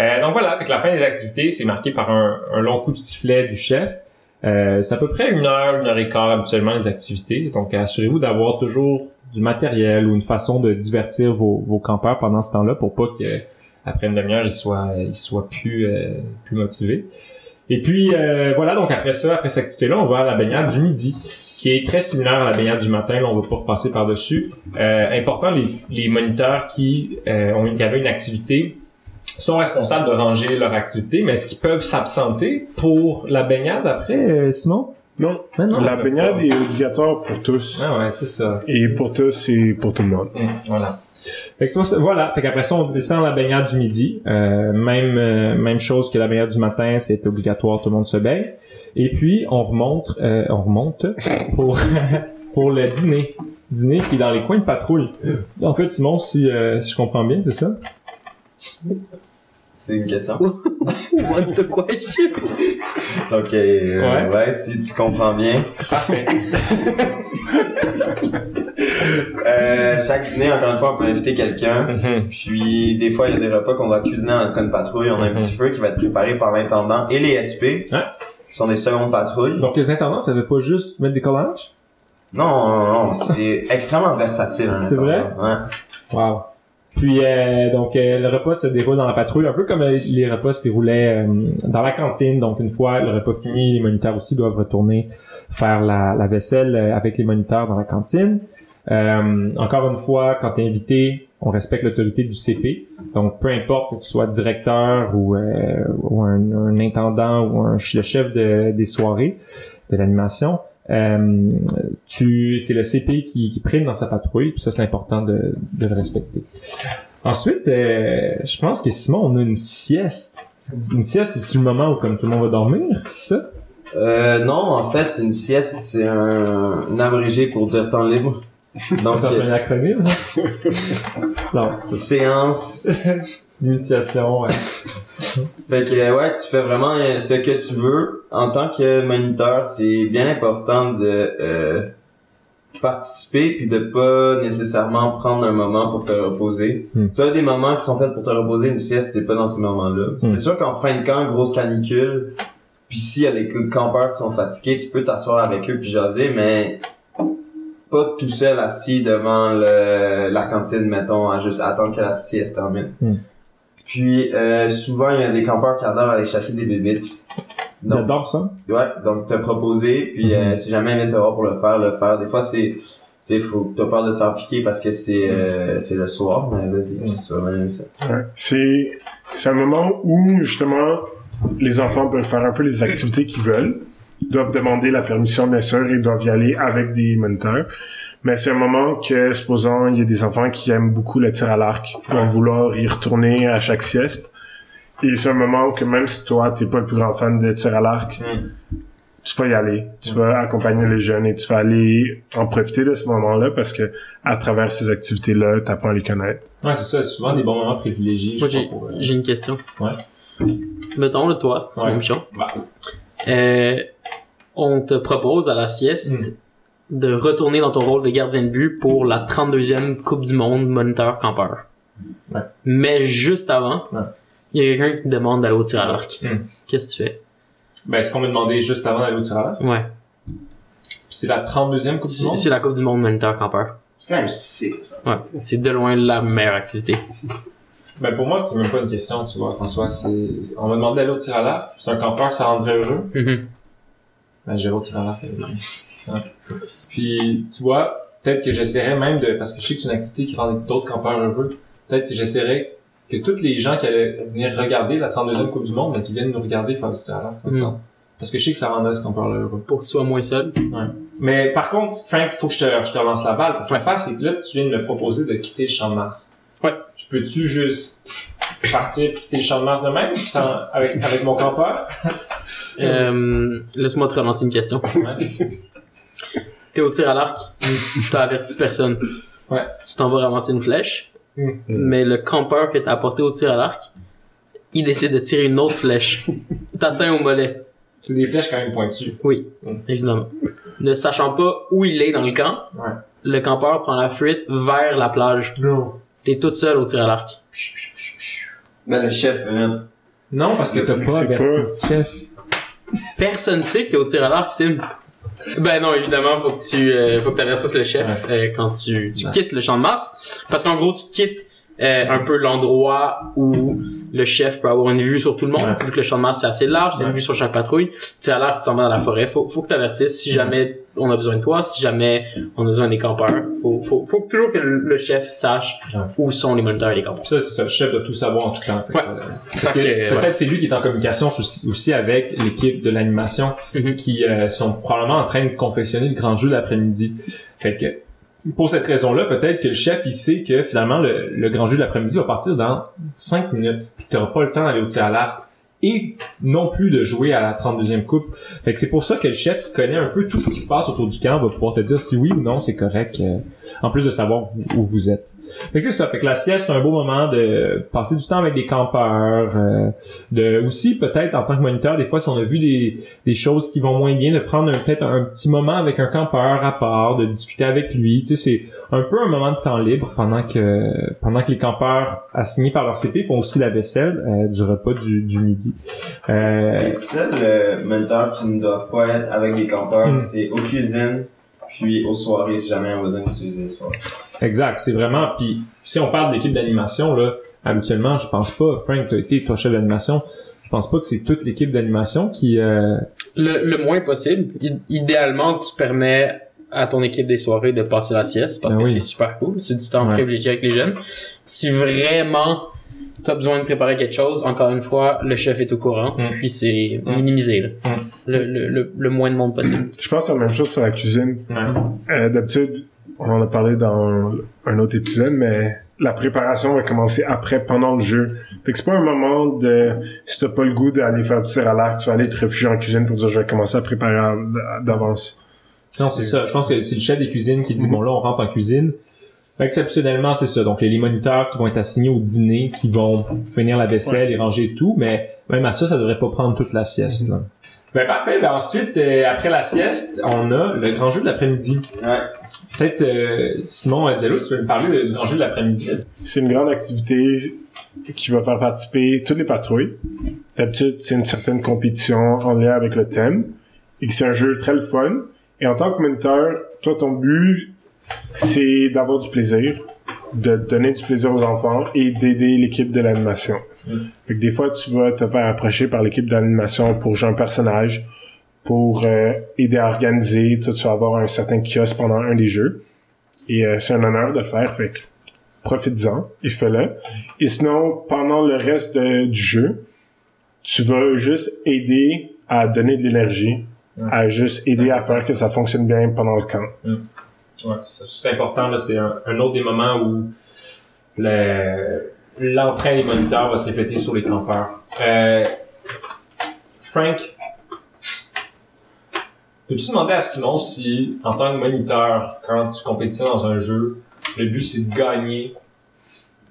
Euh, donc voilà, fait que la fin des activités, c'est marqué par un, un long coup de sifflet du chef. Euh, c'est à peu près une heure, une heure et quart habituellement les activités. Donc assurez-vous d'avoir toujours du matériel ou une façon de divertir vos, vos campeurs pendant ce temps-là pour pas que après une demi-heure ils soient ils soient plus euh, plus motivés. Et puis euh, voilà, donc après ça, après cette activité-là, on va à la baignade du midi, qui est très similaire à la baignade du matin. Là, on va pas repasser par-dessus. Euh, important, les, les moniteurs qui euh, ont qui avaient une activité sont responsables de ranger leur activité, mais est-ce qu'ils peuvent s'absenter pour la baignade après, Simon? Non, Mais non, la baignade est obligatoire pour tous Ah ouais, c'est ça. et pour tous et pour tout le monde. Hum, voilà. Fait que voilà. Fait qu'après ça, on descend la baignade du midi. Euh, même euh, même chose que la baignade du matin, c'est obligatoire, tout le monde se baigne. Et puis on remonte, euh, on remonte pour pour le dîner. Dîner qui est dans les coins de patrouille. En fait, Simon, si, euh, si je comprends bien, c'est ça? C'est une question? What's the question? Ok, euh, Ouais. ouais. si tu comprends bien. Parfait. Euh, chaque dîner, encore une fois, on peut inviter quelqu'un. Mhm. Puis des fois, il y a des repas qu'on va cuisiner en coin de patrouille. On a un petit feu qui va être préparé par l'intendant et les SP, Ouais. qui sont des secondes patrouilles. Donc les intendants, ça veut pas juste mettre des collages? Non, non, non, c'est extrêmement versatile. C'est intendant. Ouais. Wow. Puis euh, donc euh, le repas se déroule dans la patrouille, un peu comme euh, les repas se déroulaient euh, dans la cantine. Donc une fois le repas fini, les moniteurs aussi doivent retourner faire la, la vaisselle euh, avec les moniteurs dans la cantine. Encore une fois, quand tu es invité, on respecte l'autorité du CP. Donc peu importe que tu sois directeur ou, ou un, un intendant ou un, le chef de, des soirées de l'animation, euh, tu c'est le CP qui, qui prime dans sa patrouille, puis ça c'est important de, de le respecter. Ensuite, euh, je pense que Simon, on a une sieste. Une sieste, c'est le moment où comme tout le monde va dormir, ça? Euh, non, en fait, une sieste, c'est un, un abrégé pour dire temps libre. Donc, c'est un acronyme? hein? non, séance. l'initiation. Ouais. Fait que, euh, ouais, tu fais vraiment euh, ce que tu veux. En tant que moniteur, c'est bien important de euh, participer puis de pas nécessairement prendre un moment pour te reposer. Hmm. Tu as des moments qui sont faits pour te reposer, une sieste, c'est pas dans ces moments-là. Hmm. C'est sûr qu'en fin de camp, grosse canicule, puis s'il y a des campeurs qui sont fatigués, tu peux t'asseoir avec eux puis jaser, mais pas tout seul assis devant le, la cantine, mettons, à juste attendre que la sieste termine. Hmm. Puis euh, souvent, il y a des campeurs qui adorent aller chasser des bébites. Donc, J'adore ça. ouais, donc te proposer, puis euh, si jamais il voir pour le faire, le faire. Des fois, c'est, tu sais, faut que t'as peur de te faire piquer parce que c'est, euh, c'est le soir, mais vas-y, puis c'est vraiment ça. Ouais. C'est, c'est un moment où, justement, les enfants peuvent faire un peu les activités qu'ils veulent. Ils doivent demander la permission, bien sûr, et doivent y aller avec des moniteurs. Mais c'est un moment que, supposons, il y a des enfants qui aiment beaucoup le tir à l'arc, qui vont vouloir y retourner à chaque sieste. Et c'est un moment que même si toi, t'es pas le plus grand fan de tir à l'arc, tu vas y aller. Tu vas accompagner les jeunes et tu vas aller en profiter de ce moment-là parce que à travers ces activités-là, t'apprends à les connaître. Ouais, c'est ça. C'est souvent des bons moments privilégiés. Moi, crois, j'ai, pour, euh, j'ai une question. Ouais. Mettons, là, toi, Simon Ouais. Michon, bah, euh, on te propose à la sieste de retourner dans ton rôle de gardien de but pour la 32e Coupe du Monde moniteur campeur. Ouais. Mais juste avant, Ouais. il y a quelqu'un qui te demande d'aller au tir à l'arc. Mm. Qu'est-ce que tu fais? ben, ce qu'on m'a demandé juste avant d'aller au tir à l'arc. Ouais. C'est la 32e Coupe du Monde? c'est la Coupe du Monde moniteur campeur. C'est quand même sick, ça. Ouais. C'est de loin la meilleure activité. Ben, pour moi, c'est même pas une question, tu vois, François. C'est, on m'a demandé d'aller au tir à l'arc. C'est un campeur ça rendrait heureux. Mhm. Ben, lui. Nice. Puis, tu vois, peut-être que j'essaierais même de, parce que je sais que c'est une activité qui rend d'autres campeurs heureux, peut-être que j'essaierais que tous les gens qui allaient venir regarder la 32e Coupe du Monde, ben, qui viennent nous regarder faire du l'arc, comme Mm. ça. Parce que je sais que ça rendrait ce campeur-là heureux. Pour que tu sois moins seul. Mais par contre, Frank, faut que je te, je te lance la balle. Parce que l'affaire, c'est que là, tu viens de me proposer de quitter le champ de masse. Ouais. Je peux-tu juste partir et quitter le champ de masse de même, sans- avec, avec mon campeur? Euh, laisse-moi te relancer une question. Ouais. T'es au tir à l'arc, t'as averti personne. Ouais. Tu t'en vas ramasser une flèche, Mm. mais le campeur que t'as apporté au tir à l'arc, il décide de tirer une autre flèche. T'atteins au mollet. C'est des flèches quand même pointues. Oui, Mm. évidemment. Ne sachant pas où il est dans le camp, Ouais. le campeur prend la fuite vers la plage. Non. T'es toute seule au tir à l'arc. Mais le chef, Non, parce que t'as pas averti le chef. Personne sait que t'es au tir à l'arc, Sim. Ben non, évidemment, faut que tu, euh, faut que t'avertisses le chef euh, quand tu, tu Ouais. quittes le champ de Mars, parce qu'en gros, tu quittes euh, un peu l'endroit où le chef peut avoir une vue sur tout le monde, Ouais. vu que le champ de Mars c'est assez large, t'as une vue sur chaque patrouille. Tu à l'arc, tu t'en vas dans la forêt. Faut, faut que t'avertisses si jamais on a besoin de toi, si jamais on a besoin des campeurs. Faut, faut, faut toujours que le chef sache Ouais. où sont les moniteurs et les campeurs. Ça, c'est ça. Le chef doit tout savoir en tout temps. Fait que, Ouais. euh, Parce que Fait que, peut-être ouais. c'est lui qui est en communication aussi, aussi avec l'équipe de l'animation Mhm. qui euh, sont probablement en train de confectionner le grand jeu l'après-midi. Fait que pour cette raison-là, peut-être que le chef, il sait que finalement, le, le grand jeu de l'après-midi va partir dans 5 minutes. Puis t'auras pas le temps d'aller au tir à l'arc et non plus de jouer à la 32e coupe. Fait que c'est pour ça que le chef qui connaît un peu tout ce qui se passe autour du camp va pouvoir te dire si oui ou non c'est correct, euh, en plus de savoir où vous êtes. Fait que c'est ça. Fait que la sieste, c'est un beau moment de passer du temps avec des campeurs, euh, de aussi peut-être en tant que moniteur, des fois si on a vu des, des choses qui vont moins bien, de prendre peut-être un petit moment avec un campeur à part, de discuter avec lui. Tu sais, c'est un peu un moment de temps libre pendant que pendant que les campeurs assignés par leur CP font aussi la vaisselle euh, du repas du, du midi. Euh, Les seuls euh, mentors qui ne doivent pas être avec des campeurs, Mm. c'est aux cuisines, puis aux soirées, si jamais on besoin d'utiliser les soirs. Exact, c'est vraiment. Puis si on parle d'équipe d'animation là, habituellement, je pense pas. Frank, t'as été toi chef d'animation. Je pense pas que c'est toute l'équipe d'animation qui. Euh... Le, le moins possible. I- idéalement, tu permets à ton équipe des soirées de passer la sieste parce Ben que oui. c'est super cool. C'est du temps Ouais. privilégié avec les jeunes. Si vraiment tu as besoin de préparer quelque chose, encore une fois, le chef est au courant. Mm. Puis c'est Mm. minimisé. Là. Mm. Le, le, le, le moins de monde possible. Je pense que c'est la même chose pour la cuisine. Ouais. Euh, D'habitude, on en a parlé dans un autre épisode, mais la préparation va commencer après, pendant le jeu. Fait que c'est pas un moment de, si t'as pas le goût d'aller faire du tir à l'arc, tu vas aller te réfugier en cuisine pour dire je vais commencer à préparer d'avance. Non, c'est ça. Je pense que c'est le chef des cuisines qui dit bon là on rentre en cuisine. Exceptionnellement, c'est ça. Donc les, les moniteurs qui vont être assignés au dîner, qui vont finir la vaisselle et ranger tout, mais même à ça, ça devrait pas prendre toute la sieste. Là. Ben parfait. Ben ensuite, euh, après la sieste, on a le grand jeu de l'après-midi. Ouais. Peut-être euh, Simon Diallo, si tu veux me parler du grand jeu de l'après-midi. C'est une grande activité qui va faire participer toutes les patrouilles. D'habitude, c'est une certaine compétition en lien avec le thème. Et que c'est un jeu très le fun. Et en tant que moniteur, toi, ton but, c'est d'avoir du plaisir, de donner du plaisir aux enfants et d'aider l'équipe de l'animation. Mm. Fait que des fois, tu vas te faire approcher par l'équipe d'animation pour jouer un personnage, pour euh, aider à organiser. Toi, tu vas avoir un certain kiosque pendant un des jeux. Et euh, c'est un honneur de le faire. Fait que profite-en et fais-le. Et sinon, pendant le reste de- du jeu, tu vas juste aider à donner de l'énergie, Ouais. à juste aider à faire que ça fonctionne bien pendant le camp. Ouais, c'est important. C'est un, autre des moments où le- l'entrain des moniteurs va se refléter sur les campeurs. Euh, Frank, peux-tu demander à Simon si, en tant que moniteur, quand tu compétitionnes dans un jeu, le but c'est de gagner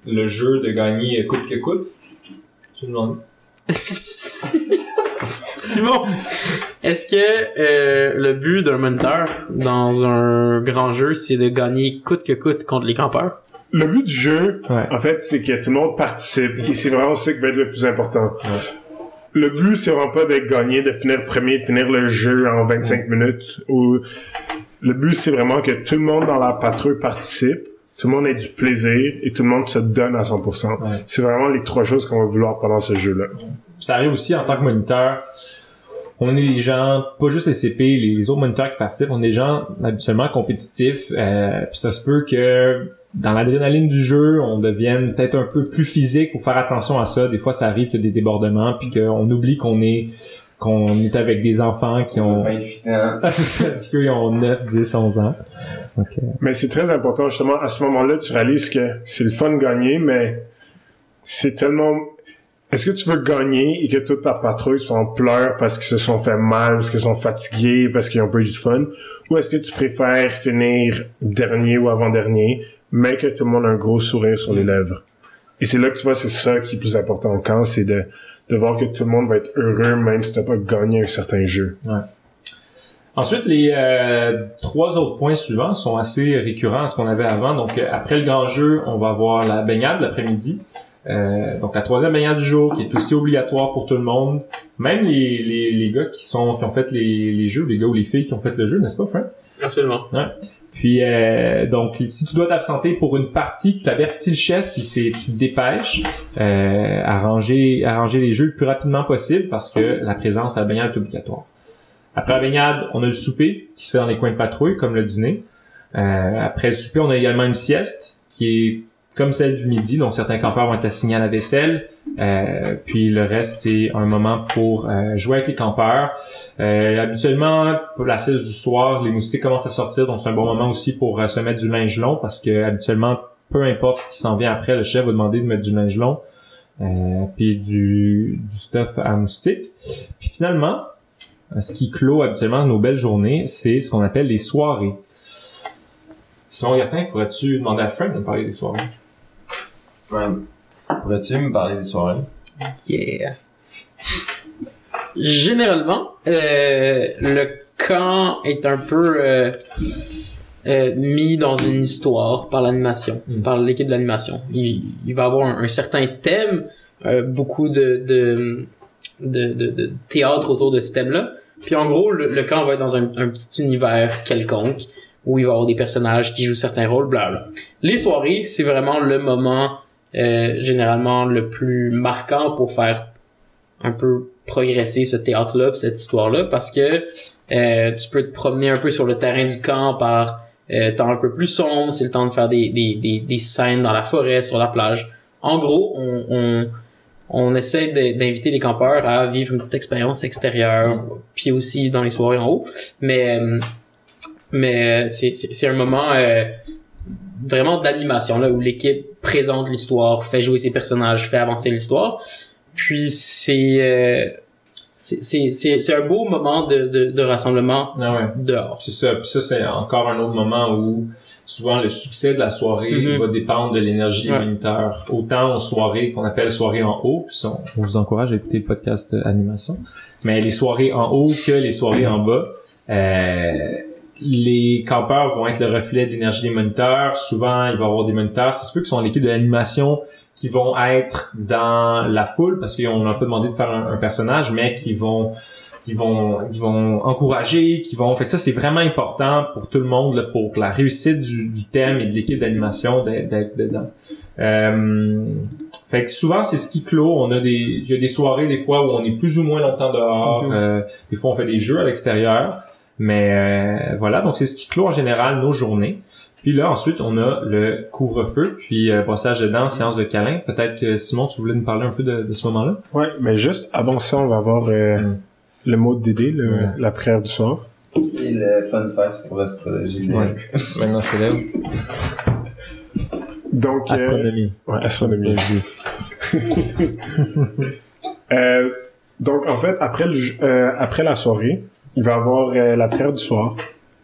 le jeu, de gagner coûte que coûte? Tu me demandes? Simon, est-ce que euh, le but d'un moniteur dans un grand jeu, c'est de gagner coûte que coûte contre les campeurs? Le but du jeu, Ouais. en fait, c'est que tout le monde participe et c'est vraiment ça qui va être le plus important. Le but, c'est vraiment pas d'être gagné, de finir premier, de finir le jeu en 25 minutes. Ou le but, c'est vraiment que tout le monde dans la patrouille participe, tout le monde ait du plaisir et tout le monde se donne à 100%. Ouais. C'est vraiment les trois choses qu'on va vouloir pendant ce jeu-là. ça arrive aussi en tant que moniteur. On est des gens, pas juste les CP, les autres moniteurs qui participent, on est des gens habituellement compétitifs. Euh, puis ça se peut que dans l'adrénaline du jeu, on devienne peut-être un peu plus physique pour faire attention à ça. Des fois, ça arrive qu'il y a des débordements, puis qu'on oublie qu'on est qu'on est avec des enfants qui ont... 28 ans. Ah, c'est ça, puis qu'ils ont 9, 10, 11 ans. Donc, euh, Mais c'est très important, justement, à ce moment-là, tu réalises que c'est le fun de gagner, mais c'est tellement... Est-ce que tu veux gagner et que toute ta patrouille soit en pleurs parce qu'ils se sont fait mal, parce qu'ils sont fatigués, parce qu'ils ont pas eu de fun? Ou est-ce que tu préfères finir dernier ou avant-dernier, mais que tout le monde a un gros sourire sur les lèvres? Et c'est là que tu vois, c'est ça qui est plus important au camp, c'est de, de voir que tout le monde va être heureux, même si t'as pas gagné un certain jeu. Ensuite, les euh, trois autres points suivants sont assez récurrents à ce qu'on avait avant. Donc, euh, après le grand jeu, on va avoir la baignade l'après-midi. Euh, donc, la troisième baignade du jour, qui est aussi obligatoire pour tout le monde. Même les, les, les gars qui sont qui ont fait les, les jeux, les gars ou les filles qui ont fait le jeu, n'est-ce pas, Frank? Absolument. Puis euh, donc si tu dois t'absenter pour une partie, tu avertis le chef puis c'est tu te dépêches euh, à ranger à ranger les jeux le plus rapidement possible parce que la présence à la baignade est obligatoire. Après la baignade, on a le souper qui se fait dans les coins de patrouille comme le dîner. Euh, après le souper, on a également une sieste qui est comme celle du midi. Donc certains campeurs vont être assignés à la vaisselle, euh, puis le reste c'est un moment pour euh, jouer avec les campeurs. Euh, habituellement pour la sieste du soir, les moustiques commencent à sortir, donc c'est un bon moment aussi pour se mettre du linge long parce que habituellement peu importe ce qui s'en vient après, le chef va demander de mettre du linge long. Puis du, stuff à moustiques. Puis finalement, ce qui clôt habituellement nos belles journées, c'est ce qu'on appelle les soirées. Simon Gertin, pourrais-tu demander à Frank de parler des soirées? Ouais. Pourrais-tu me parler des soirées? Yeah. Généralement, euh, le camp est un peu euh, euh, mis dans une histoire par l'animation, Mm. par l'équipe de l'animation. Il, il va avoir un, un certain thème, euh, beaucoup de, de, de, de, de théâtre autour de ce thème-là. Puis en gros, le, le camp va être dans un, un petit univers quelconque où il va y avoir des personnages qui jouent certains rôles, bla Les soirées, c'est vraiment le moment euh, généralement le plus marquant pour faire un peu progresser ce théâtre-là, cette histoire-là, parce que euh, tu peux te promener un peu sur le terrain du camp par euh, temps un peu plus sombre, c'est le temps de faire des, des, des, des scènes dans la forêt, sur la plage. En gros, on, on, on essaie d'inviter les campeurs à vivre une petite expérience extérieure, puis aussi dans les soirées en haut. Mais euh, mais euh, c'est un moment euh, vraiment d'animation là où l'équipe présente l'histoire, fait jouer ses personnages, fait avancer l'histoire. Puis c'est euh, c'est c'est c'est c'est un beau moment de de, de rassemblement Ah ouais. dehors. C'est ça. Puis ça, c'est encore un autre moment où souvent le succès de la soirée Mhm. va dépendre de l'énergie Ouais. moniteurs. Autant aux soirées qu'on appelle soirées en haut, puis ça, on vous encourage à écouter le podcast euh, animation, mais les soirées en haut que les soirées en bas. Euh, les campeurs vont être le reflet de l'énergie des moniteurs. Souvent, il va y avoir des moniteurs. Ça se peut qu'ils sont l'équipe de l'animation qui vont être dans la foule parce qu'on n'a pas demandé de faire un, un personnage, mais qui vont qui vont qui vont encourager, qui vont fait que ça c'est vraiment important pour tout le monde là, pour la réussite du, du thème et de l'équipe d'animation d'être dedans. Euh, fait que souvent c'est ce qui clôt. On a des il y a des soirées des fois où on est plus ou moins longtemps dehors. Mhm. Euh, des fois on fait des jeux à l'extérieur. Mais euh, voilà, donc c'est ce qui clôt en général nos journées. Puis là, ensuite, on a le couvre-feu, puis euh, passage de dents, séance de câlin. Peut-être que Simon, tu voulais nous parler un peu de, de ce moment-là? Ouais, mais juste avant ça, on va avoir euh, Mm. le mot de Dédé, le- Ouais. la prière du soir. Et le fun fact sur l'astrologie. Ouais. Maintenant, c'est là. Donc, euh, Astronomie. ouais, astronomie. Euh, donc, en fait, après, le, euh, après la soirée, il va y avoir euh, la prière du soir.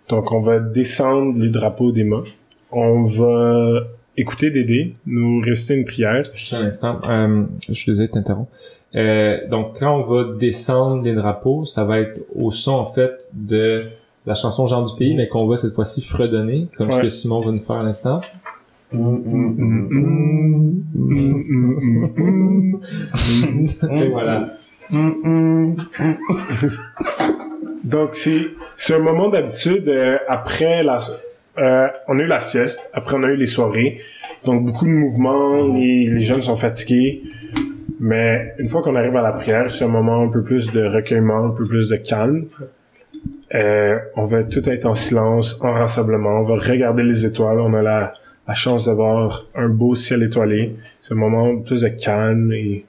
Donc, on va descendre les drapeaux des mains. On va écouter Dédé, nous réciter une prière. Juste un instant. Euh, je suis désolé de t'interrompre. Euh, donc, quand on va descendre les drapeaux, ça va être au son, en fait, de la chanson Jean du pays, mais qu'on va cette fois-ci fredonner, comme ce que Simon va nous faire à l'instant. Et voilà. Donc, c'est, un moment d'habitude euh, après la... Euh, on a eu la sieste, après on a eu les soirées. Donc, beaucoup de mouvements, les, les jeunes sont fatigués. Mais une fois qu'on arrive à la prière, c'est un moment un peu plus de recueillement, un peu plus de calme. Euh, on va tout être en silence, en rassemblement. On va regarder les étoiles. On a la, la chance d'avoir un beau ciel étoilé. C'est un moment plus de calme et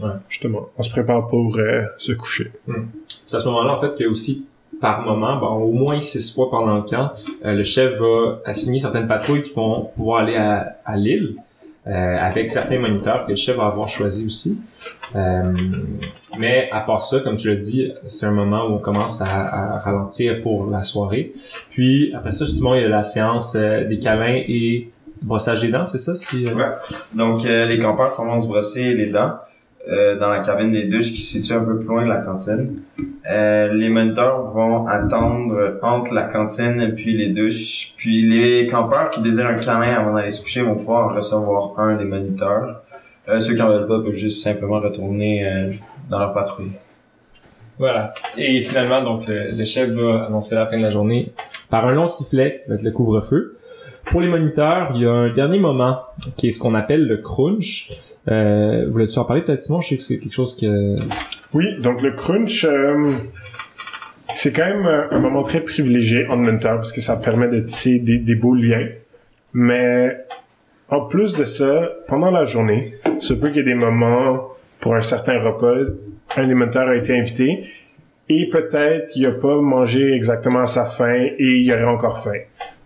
Ouais. justement, on se prépare pour euh, se coucher. C'est à ce moment-là, en fait, que aussi, par moment, bon, au moins six fois pendant le camp, euh, le chef va assigner certaines patrouilles qui vont pouvoir aller à, à l'île, euh, avec certains moniteurs que le chef va avoir choisi aussi. Euh, mais à part ça, comme tu l'as dit, c'est un moment où on commence à, à ralentir pour la soirée. Puis après ça, justement, il y a la séance euh, des câlins et brossage des dents, c'est ça? Si, euh, Ouais. Donc, euh, les campeurs s'en vont se brosser les dents euh, dans la cabine des douches qui se situe un peu plus loin de la cantine. Euh, les moniteurs vont attendre entre la cantine puis les douches. Puis les campeurs qui désirent un câlin avant d'aller se coucher vont pouvoir recevoir un des moniteurs. Euh, ceux qui en veulent pas peuvent juste simplement retourner euh, dans leur patrouille. Voilà. Et finalement, donc, le, le chef va annoncer la fin de la journée par un long sifflet, être le couvre-feu. Pour les moniteurs, il y a un dernier moment qui est ce qu'on appelle le crunch. Euh, Voulais-tu en parler peut-être, Simon? Je sais que c'est quelque chose que... Oui, donc le crunch, euh, c'est quand même un moment très privilégié en mentor parce que ça permet de tisser des, des beaux liens. Mais en plus de ça, pendant la journée, se peut qu'il y ait des moments pour un certain repas, un alimentaire a été invité et peut-être il a pas mangé exactement à sa faim et il aurait encore faim.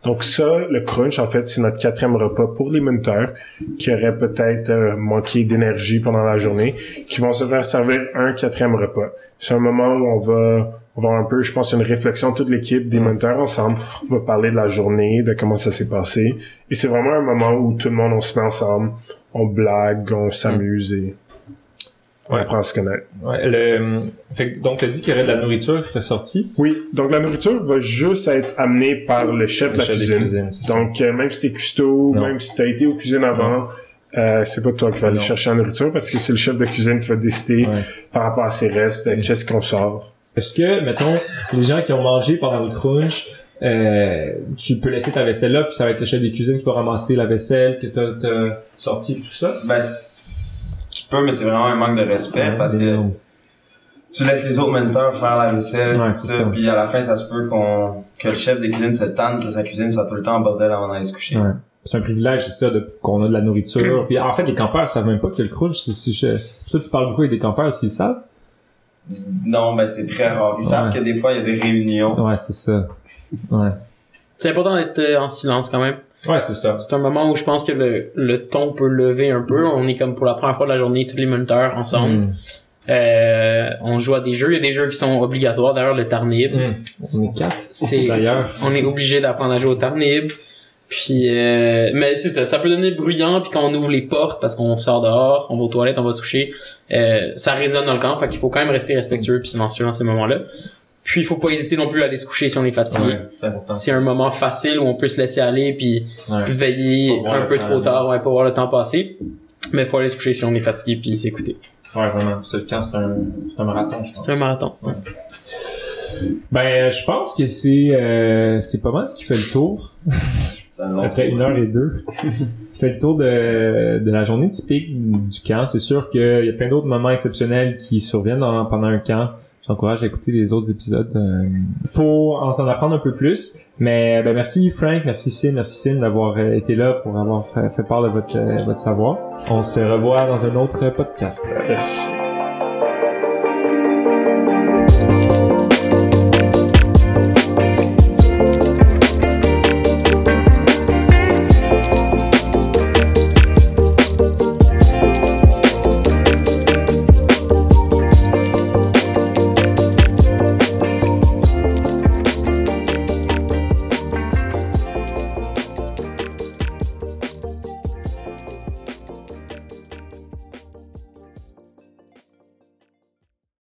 Donc ça, le crunch, en fait, c'est notre quatrième repas pour les moniteurs qui auraient peut-être euh, manqué d'énergie pendant la journée, qui vont se faire servir un quatrième repas. C'est un moment où on va, on va avoir un peu, je pense, une réflexion toute l'équipe des moniteurs ensemble. On va parler de la journée, de comment ça s'est passé. Et c'est vraiment un moment où tout le monde, on se met ensemble, on blague, on s'amuse et on Ouais. apprend à se connaître. Ouais, le, fait, que- donc, t'as dit qu'il y aurait de la nourriture qui serait sortie? Oui, donc la nourriture va juste être amenée par le chef de la chef de cuisine. cuisine, c'est ça. Donc euh, même si t'es cuistot, Non. même si t'as été aux cuisines avant, euh, c'est pas toi qui vas aller chercher la nourriture parce que c'est le chef de cuisine qui va décider Ouais. par rapport à ses restes, euh, qu'est-ce qu'on sort. Est-ce que, mettons, les gens qui ont mangé pendant le crunch, euh, tu peux laisser ta vaisselle là, puis ça va être le chef des cuisines qui va ramasser la vaisselle que t'as, t'as sorti et tout ça? Ben, tu peux, mais c'est vraiment un manque de respect parce que non. tu laisses les autres moniteurs faire la vaisselle, Ouais, tout c'est ça, ça. puis à la fin, ça se peut qu'on que le chef des cuisines se tanne, que sa cuisine soit tout le temps en bordel avant d'aller se coucher. Ouais. C'est un privilège, c'est ça, de, qu'on a de la nourriture. Puis en fait, les campeurs savent même pas que le crunch, c'est, c'est, c'est- toi, tu parles beaucoup avec des campeurs, est-ce qu'ils savent? Non, ben c'est très rare. Ils savent que des fois, il y a des réunions. Ouais, c'est ça. Ouais. C'est important d'être euh, en silence quand même. Ouais, c'est ça. C'est un moment où je pense que le, le ton peut lever un peu. On est comme pour la première fois de la journée, tous les moniteurs ensemble. Mm. Euh, on joue à des jeux. Il y a des jeux qui sont obligatoires. D'ailleurs, le Tarnib. Mm. On est quatre. C'est- D'ailleurs. On est obligé d'apprendre à jouer au Tarnib. Puis, euh, mais c'est ça, ça peut donner bruyant. Puis quand on ouvre les portes, parce qu'on sort dehors, on va aux toilettes, on va se coucher, euh, ça résonne dans le camp. Fait qu'il faut quand même rester respectueux puis silencieux dans ces moments-là. Puis il faut pas hésiter non plus à aller se coucher si on est fatigué. Ouais, c'est. C'est un moment facile où on peut se laisser aller puis Ouais. veiller un peu trop tard, ouais, pas voir le temps passer. Mais faut aller se coucher si on est fatigué puis s'écouter. Ouais, vraiment. Ce camp, c'est un, c'est un marathon, je pense. C'est un marathon. Ben, je pense que c'est, euh, c'est pas mal ce qui fait le tour. C'est un long Après une heure et deux. tu fais le tour de, de la journée typique du camp. C'est sûr qu'il y a plein d'autres moments exceptionnels qui surviennent dans- pendant un camp. J'encourage à écouter les autres épisodes euh, pour en en apprendre un peu plus. Mais ben, merci Frank, merci Sim, merci Sim d'avoir euh, été là pour avoir fait, part de votre, euh, votre savoir. On se revoit dans un autre podcast. Yes.